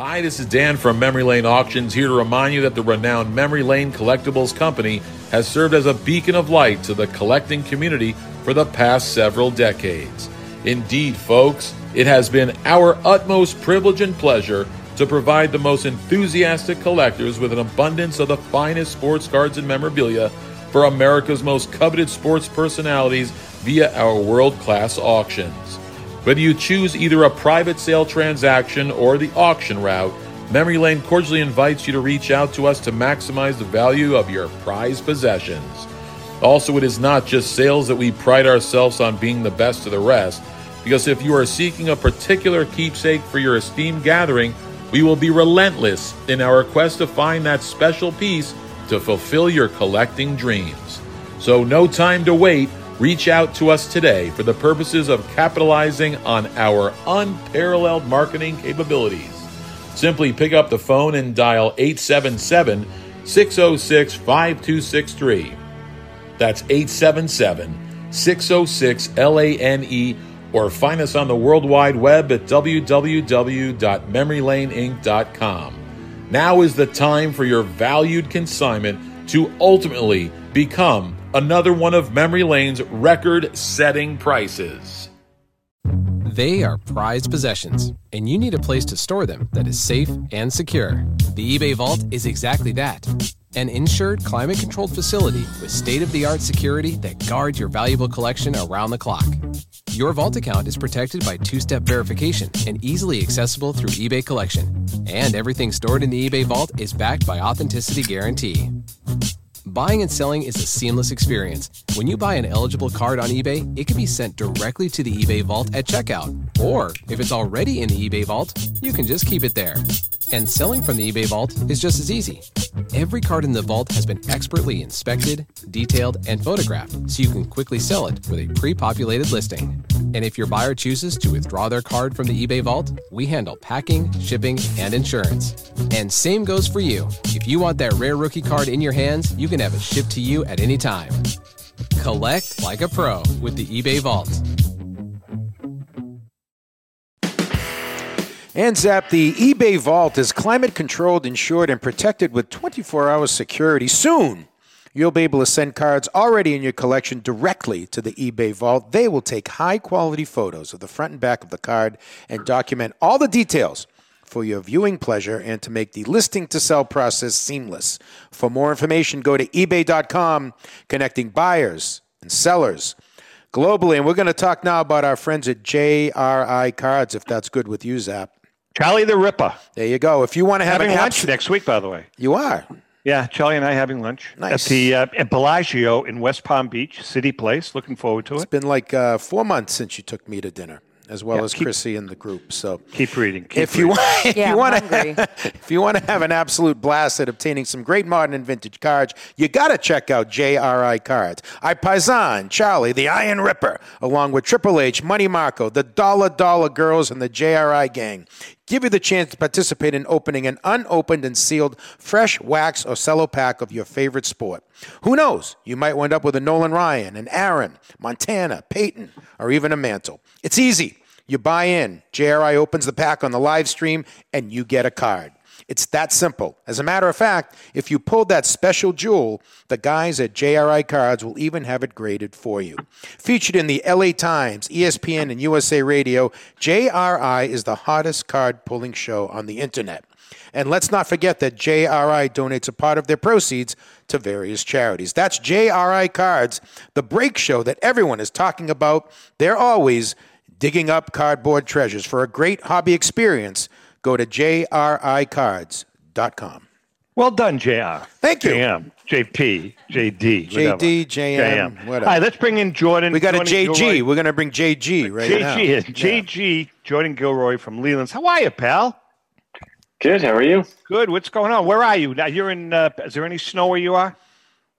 Hi, this is Dan from Memory Lane Auctions here to remind you that the renowned Memory Lane Collectibles Company has served as a beacon of light to the collecting community for the past several decades. Indeed, folks, it has been our utmost privilege and pleasure to provide the most enthusiastic collectors with an abundance of the finest sports cards and memorabilia for America's most coveted sports personalities via our world class auctions. Whether you choose either a private sale transaction or the auction route, Memory Lane cordially invites you to reach out to us to maximize the value of your prized possessions. Also, it is not just sales that we pride ourselves on being the best of the rest, because if you are seeking a particular keepsake for your esteemed gathering, we will be relentless in our quest to find that special piece to fulfill your collecting dreams. So, no time to wait. Reach out to us today for the purposes of capitalizing on our unparalleled marketing capabilities. Simply pick up the phone and dial 877 606 5263. That's 877 606 LANE or find us on the World Wide Web at www.memorylaneinc.com. Now is the time for your valued consignment to ultimately become another one of Memory Lane's record setting prices. They are prized possessions, and you need a place to store them that is safe and secure. The eBay Vault is exactly that an insured, climate controlled facility with state of the art security that guards your valuable collection around the clock. Your Vault account is protected by two step verification and easily accessible through eBay Collection. And everything stored in the eBay Vault is backed by Authenticity Guarantee. Buying and selling is a seamless experience. When you buy an eligible card on eBay, it can be sent directly to the eBay vault at checkout. Or, if it's already in the eBay vault, you can just keep it there. And selling from the eBay vault is just as easy. Every card in the vault has been expertly inspected, detailed, and photographed so you can quickly sell it with a pre populated listing. And if your buyer chooses to withdraw their card from the eBay vault, we handle packing, shipping, and insurance. And same goes for you. If you want that rare rookie card in your hands, you can have it shipped to you at any time. Collect like a pro with the eBay Vault. And Zap, the eBay Vault is climate controlled, insured, and protected with 24 hour security. Soon, you'll be able to send cards already in your collection directly to the eBay Vault. They will take high quality photos of the front and back of the card and document all the details for your viewing pleasure and to make the listing to sell process seamless. For more information, go to ebay.com, connecting buyers and sellers globally. And we're going to talk now about our friends at JRI Cards, if that's good with you, Zap. Charlie the Ripper. There you go. If you want to have having lunch abs- next week, by the way. You are. Yeah, Charlie and I having lunch Nice. at the uh, at Bellagio in West Palm Beach, City Place. Looking forward to It's It's been like uh, four months since you took me to dinner, as well Yeah, as keep- Chrissy and the group. So Keep reading. Keep if you reading. want, if Yeah, you I'm want to, if you want to have an absolute blast at obtaining some great modern and vintage cards, you got to check out JRI Cards. I Paisan, Charlie, the Iron Ripper, along with Triple H, Money Marco, the Dollar Dollar Girls, and the JRI Gang. Give you the chance to participate in opening an unopened and sealed fresh wax or cello pack of your favorite sport. Who knows? You might wind up with a Nolan Ryan, an Aaron, Montana, Peyton, or even a Mantle. It's easy. You buy in, JRI opens the pack on the live stream, and you get a card. It's that simple. As a matter of fact, if you pull that special jewel, the guys at JRI Cards will even have it graded for you. Featured in the LA Times, ESPN, and USA Radio, JRI is the hottest card pulling show on the internet. And let's not forget that JRI donates a part of their proceeds to various charities. That's JRI Cards, the break show that everyone is talking about. They're always digging up cardboard treasures. For a great hobby experience, Go to jricards.com. Well done, JR. Thank you. JM, JP, JD, whatever. JD, JM, whatever. All right, let's bring in Jordan. We got a JG. Gilroy. We're going to bring JG right now. JG, is JG, Jordan Gilroy from Leland's. How are you, pal? Good. How are you? Good. What's going on? Where are you? Now you're in. Uh, is there any snow where you are?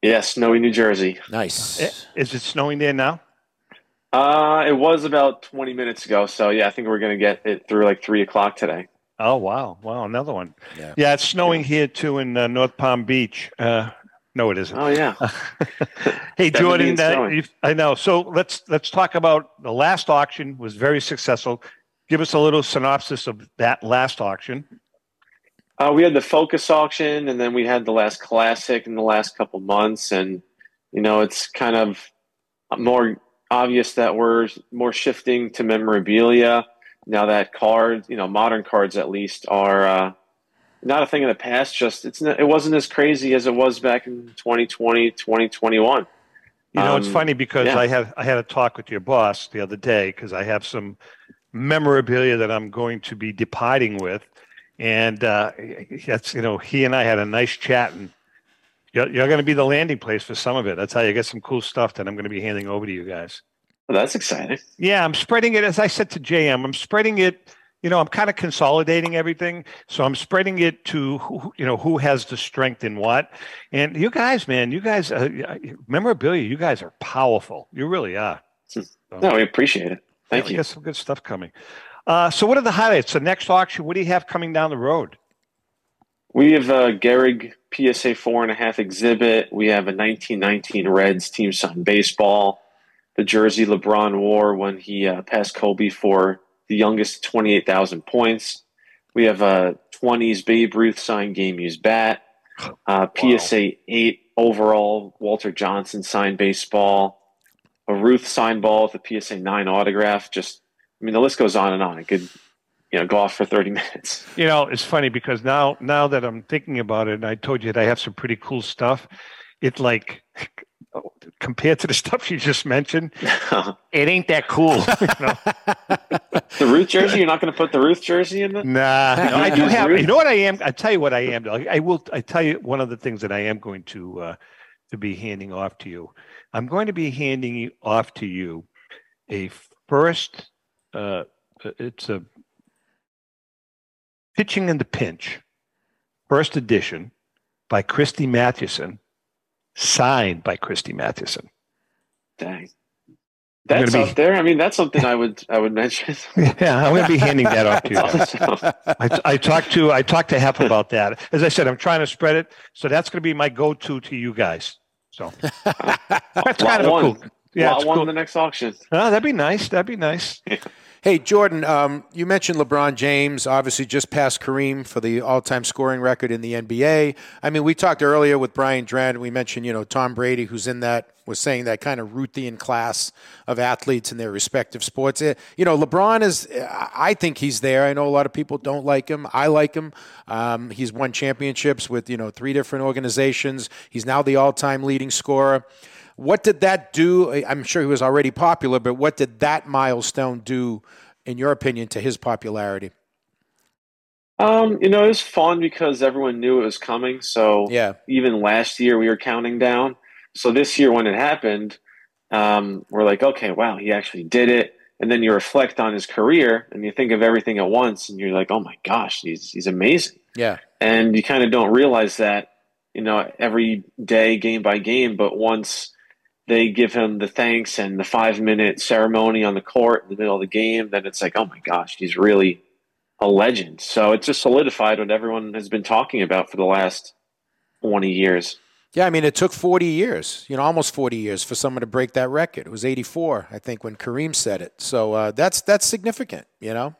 Yeah, snowy New Jersey. Nice. Eh, Is it snowing there now? Uh, it was about 20 minutes ago. So, yeah, I think we're going to get it through like 3 o'clock today. Oh wow, wow, another one. Yeah, it's snowing here too in uh, North Palm Beach. Uh, no, it isn't. Oh, yeah. hey, Jordan, uh, snowing. I know. So let's let's talk about the last auction. Was very successful. Give us a little synopsis of that last auction. Uh, we had the Focus auction, and then we had the last Classic in the last couple months. And, you know, it's kind of more obvious that we're more shifting to memorabilia now that cards, you know, modern cards at least, are uh, not a thing of the past. Just it's not, it wasn't as crazy as it was back in 2020, 2021. You know, it's Um, funny because yeah. I had I had a talk with your boss the other day because I have some memorabilia that I'm going to be departing with, and uh, that's you know he and I had a nice chat, and you're, you're going to be the landing place for some of it. That's how you get some cool stuff that I'm going to be handing over to you guys. Well, that's exciting. Yeah, I'm spreading it as I said to JM. I'm spreading it. You know, I'm kind of consolidating everything, so I'm spreading it to who, you know who has the strength in what. And you guys, man, you guys, uh, memorabilia, you guys are powerful. You really are. So, No, we appreciate it. Thank yeah, we you. got some good stuff coming. Uh, so, what are the highlights? The next auction. What do you have coming down the road? We have a Gehrig PSA four and a half exhibit. We have a 1919 Reds team signed baseball. The jersey LeBron wore when he uh, passed Kobe for the youngest 28,000 points. We have a 20s Babe Ruth signed game used bat. Uh, PSA eight overall Walter Johnson signed baseball. A Ruth signed ball with a PSA nine autograph. Just, I mean, the list goes on and on. It could, you know, go off for 30 minutes. You know, it's funny because now, now that I'm thinking about it, and I told you that I have some pretty cool stuff. It's like compared to the stuff you just mentioned, it ain't that cool. you know? The Ruth jersey? You're not going to put the Ruth jersey in the? Nah, no, I do Ruth? have. You know what I am? I tell you what I am. I I will. I tell you one of the things that I am going to uh, to be handing off to you. I'm going to be handing you- off to you a first. Uh, it's a pitching in the pinch, first edition by Christy Mathewson, signed by Christy Mathewson. Dang. That's be- out there. I mean, that's something I would I would mention. Yeah, I'm going to be handing that off to you. Awesome. I, I talked to I talked to Hef about that. As I said, I'm trying to spread it, so that's going to be my go-to to you guys. So that's kind of cool. Yeah, Lot it's one cool. the next auction. Oh, that'd be nice. That'd be nice. Hey, Jordan, um, you mentioned LeBron James, obviously just passed Kareem for the all time scoring record in the NBA. I mean, we talked earlier with Brian Drent, we mentioned, you know, Tom Brady, who's in that, was saying that kind of Ruthian class of athletes in their respective sports. Eh, You know, LeBron is, I think he's there. I know a lot of people don't like him. I like him. Um, he's won championships with, you know, three different organizations. He's now the all time leading scorer. What did that do? I'm sure he was already popular, but what did that milestone do, in your opinion, to his popularity? Um, you know, it was fun because everyone knew it was coming. So Yeah. even last year we were counting down. So this year when it happened, um, we're like, okay, wow, he actually did it. And then you reflect on his career and you think of everything at once and you're like, oh my gosh, he's he's amazing. Yeah. and you kind of don't realize that you know every day game by game but once they give him the thanks and the five minute ceremony on the court in the middle of the game then it's like oh my gosh he's really a legend so it just solidified what everyone has been talking about for the last 20 years Yeah, I mean, it took 40 years, you know, almost 40 years for someone to break that record. It was 84, I think, when Kareem said it. So uh, that's that's significant, you know?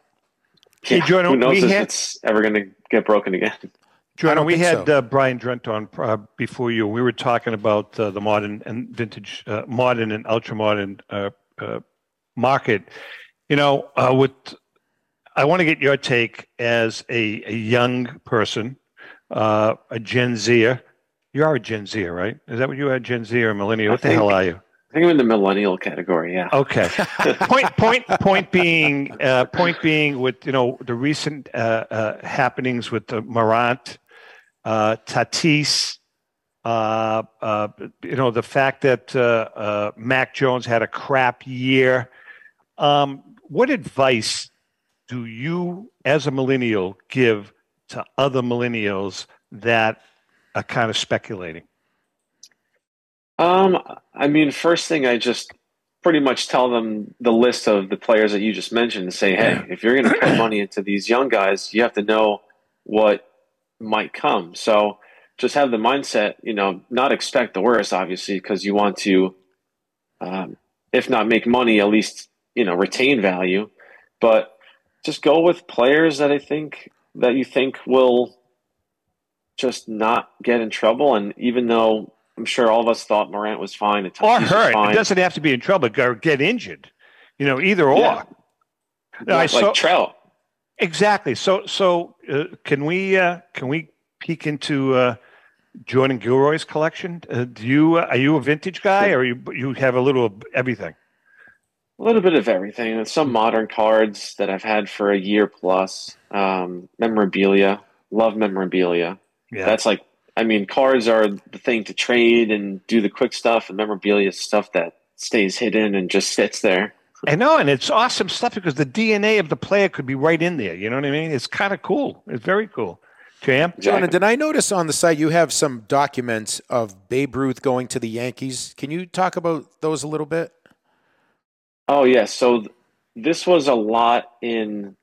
Hey, Jordan, who knows we if had- it's ever going to get broken again Jordan, we had so. uh, Brian Drent on uh, before you. We were talking about uh, the modern and vintage, uh, modern and ultra modern uh, uh, market. You know, uh, with I want to get your take as a, a young person, uh, a Gen Zer. You are a Gen Zer, right? Is that what you are, Gen Z or millennial? What the think- hell are you? I think I'm in the millennial category. Yeah. Okay. point point point being uh, point being with you know the recent uh, uh, happenings with the Morant, uh, Tatis, uh, uh, you know the fact that uh, uh, Mac Jones had a crap year. Um, what advice do you, as a millennial, give to other millennials that are kind of speculating? Um, I mean, first thing I just pretty much tell them the list of the players that you just mentioned and say, hey, if you're going to put money into these young guys, you have to know what might come. So just have the mindset, you know, not expect the worst, obviously, because you want to, um, if not make money, at least you know retain value. But just go with players that I think that you think will just not get in trouble. And even though I'm sure all of us thought Morant was fine, or hurt, it doesn't have to be in trouble or get injured. You know, either or. Yeah. I like saw- Trout. Exactly. So, so uh, can we uh, can we peek into uh, Jordan Gilroy's collection? Uh, do you uh, are you a vintage guy, or you you have a little of everything? A little bit of everything. And some modern cards that I've had for a year plus. Um, memorabilia. Love memorabilia. Yeah. That's like, I mean, cards are the thing to trade and do the quick stuff, and memorabilia is stuff that stays hidden and just sits there. I know, and it's awesome stuff because the DNA of the player could be right in there. You know what I mean? It's kind of cool. It's very cool. Jam, Jonah, did I notice on the site you have some documents of Babe Ruth going to the Yankees? Can you talk about those a little bit? Oh yeah, so th- this was a lot in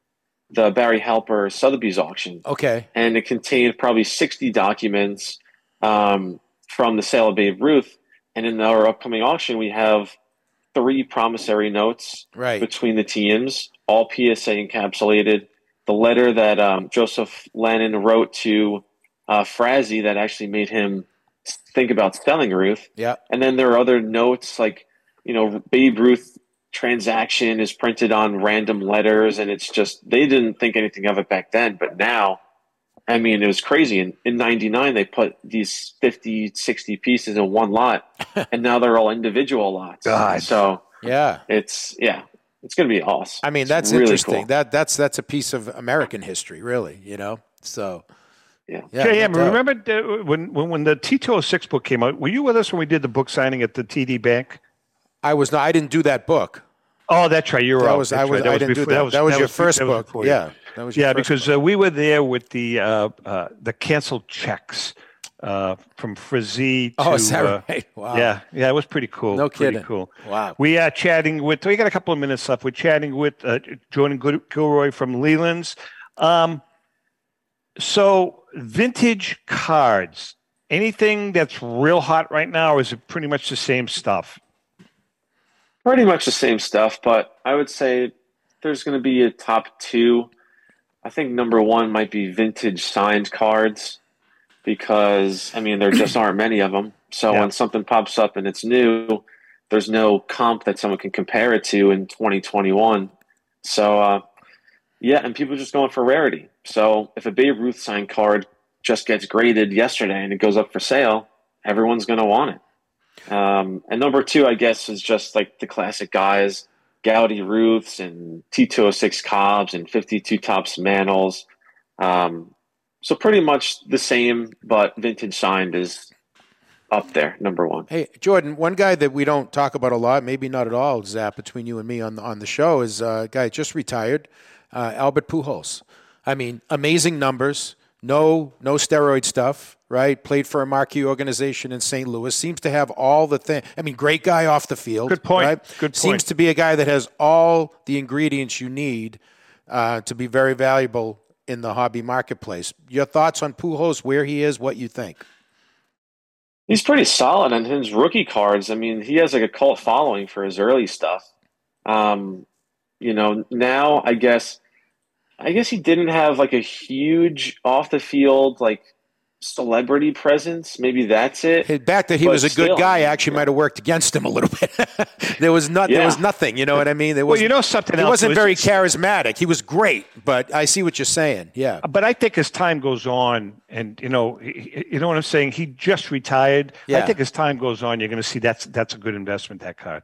the Barry Halper Sotheby's auction. Okay. and it contained probably 60 documents um, from the sale of Babe Ruth. And in our upcoming auction, we have three promissory notes Right. between the teams, all PSA encapsulated. The letter that um, Joseph Lannin wrote to uh, Frazee that actually made him think about selling Ruth. Yeah. And then there are other notes like, you know, Babe Ruth transaction is printed on random letters and it's just they didn't think anything of it back then, but now I mean it was crazy. In in 99 they put these 50 60 pieces in one lot and now they're all individual lots. God. So Yeah. it's yeah, it's going to be awesome. I mean, It's that's really interesting. cool. That that's that's a piece of American history, really. You know, so yeah. yeah. JM, no remember the, when, when when the T206 book came out? Were you with us when we did the book signing at the TD Bank? I was not. I didn't do that book. Oh, that's right. You're That was- I was- right. I didn't do that. That was your first book. Yeah, that was your yeah, because uh, we were there with the uh, uh, the canceled checks uh, from Frazee. To, Oh, is that uh, right? Wow. Yeah, yeah, it was pretty cool. No pretty kidding. Cool. Wow. We are chatting with. We got a couple of minutes left. We're chatting with uh, Jordan Gilroy from Leland's. Um, so, vintage cards. Anything that's real hot right now, or is it pretty much the same stuff? Pretty much the same stuff, but I would say there's going to be a top two. I think number one might be vintage signed cards because, I mean, there just aren't many of them. So Yeah. when something pops up and it's new, there's no comp that someone can compare it to in 2021. So, uh, yeah, and people are just going for rarity. So if a Babe Ruth signed card just gets graded yesterday and it goes up for sale, everyone's going to want it. Um, and number two, I guess, is just like the classic guys, Goudey Ruths and T206 Cobbs and 52 Topps Mantles. Um, so pretty much the same, but vintage signed is up there, number one. Hey, Jordan, one guy that we don't talk about a lot, maybe not at all, Zap, between you and me on the, on the show is uh, a guy just retired, uh, Albert Pujols. I mean, amazing numbers, no no steroid stuff, right? Played for a marquee organization in St. Louis. Seems to have all the thing. I mean, great guy off the field. Good point. Right? Good point. Seems to be a guy that has all the ingredients you need uh, to be very valuable in the hobby marketplace. Your thoughts on Pujols, where he is, what you think? He's pretty solid on his rookie cards. I mean, he has like a cult following for his early stuff. Um, you know, now I guess, I guess he didn't have like a huge off the field like celebrity presence. Maybe that's it. The fact that he But was a still, good guy actually might have worked against him a little bit. there was not. There was nothing. You know what I mean? There Well, you know something He else wasn't was- very charismatic. He was great, but I see what you're saying. Yeah. But I think as time goes on, and you know, he- he- you know what I'm saying. He just retired. Yeah. I think as time goes on, you're going to see that's that's a good investment. That card.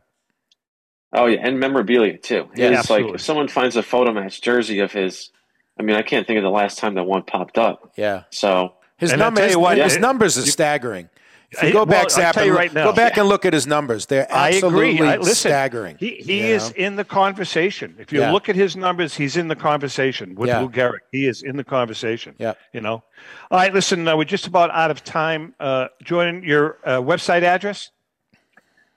Oh yeah, and memorabilia too. Yeah, His, absolutely. like if someone finds a photo match jersey of his, I mean, I can't think of the last time that one popped up. Yeah. So His And numbers. tell you what, his it- numbers are staggering. If you go well, back, I'll Zap, and you look- right now. go back and look at his numbers. They're I absolutely agree. I, listen, staggering. He he is know? in the conversation. If you Yeah. look at his numbers, he's in the conversation with Yeah. Lou Gehrig. He is in the conversation. Yeah. You know. All right. Listen, uh, we're just about out of time. Uh, Jordan, your uh, website address.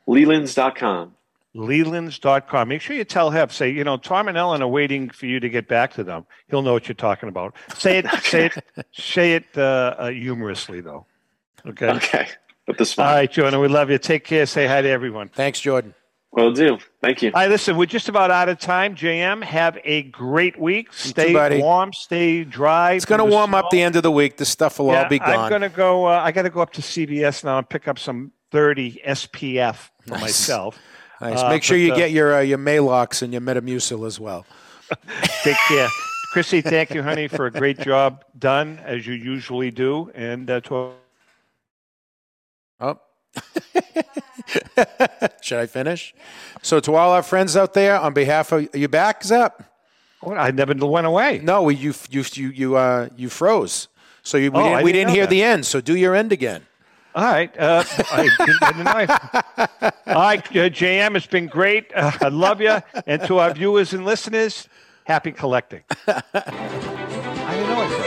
Lelands.com. Lelands.com. Make sure you tell Heff, say, you know, Tom and Ellen are waiting for you to get back to them. He'll know what you're talking about. Say it, say it, say it uh, uh, humorously, though. Okay. Okay. With the All smile. right, Jordan, we love you. Take care. Say hi to everyone. Thanks, Jordan. Will do. Thank you. All right, listen, we're just about out of time. JM, have a great week. Stay buddy. warm, stay dry. It's going to warm up the end of the week. The stuff will yeah, all be gone. I'm going to go. Uh, I got to go up to CVS now and pick up some 30 SPF for Nice. myself. Nice. Uh, Make sure but, you uh, get your uh, your Maalox and your Metamucil as well. Take care. Chrissy, thank you, honey, for a great job done, as you usually do. And uh, to Oh. Should I finish? So, to all our friends out there, on behalf of you back, Zap? What? I never went away. No, we, you you you you uh you froze. So you, we Oh, didn't, we didn't didn't hear that. the end. So do your end again. All right. Uh, I didn't, know. All right, uh, JM, it's been great. Uh, I love you. And to our viewers and listeners, happy collecting. I didn't know it.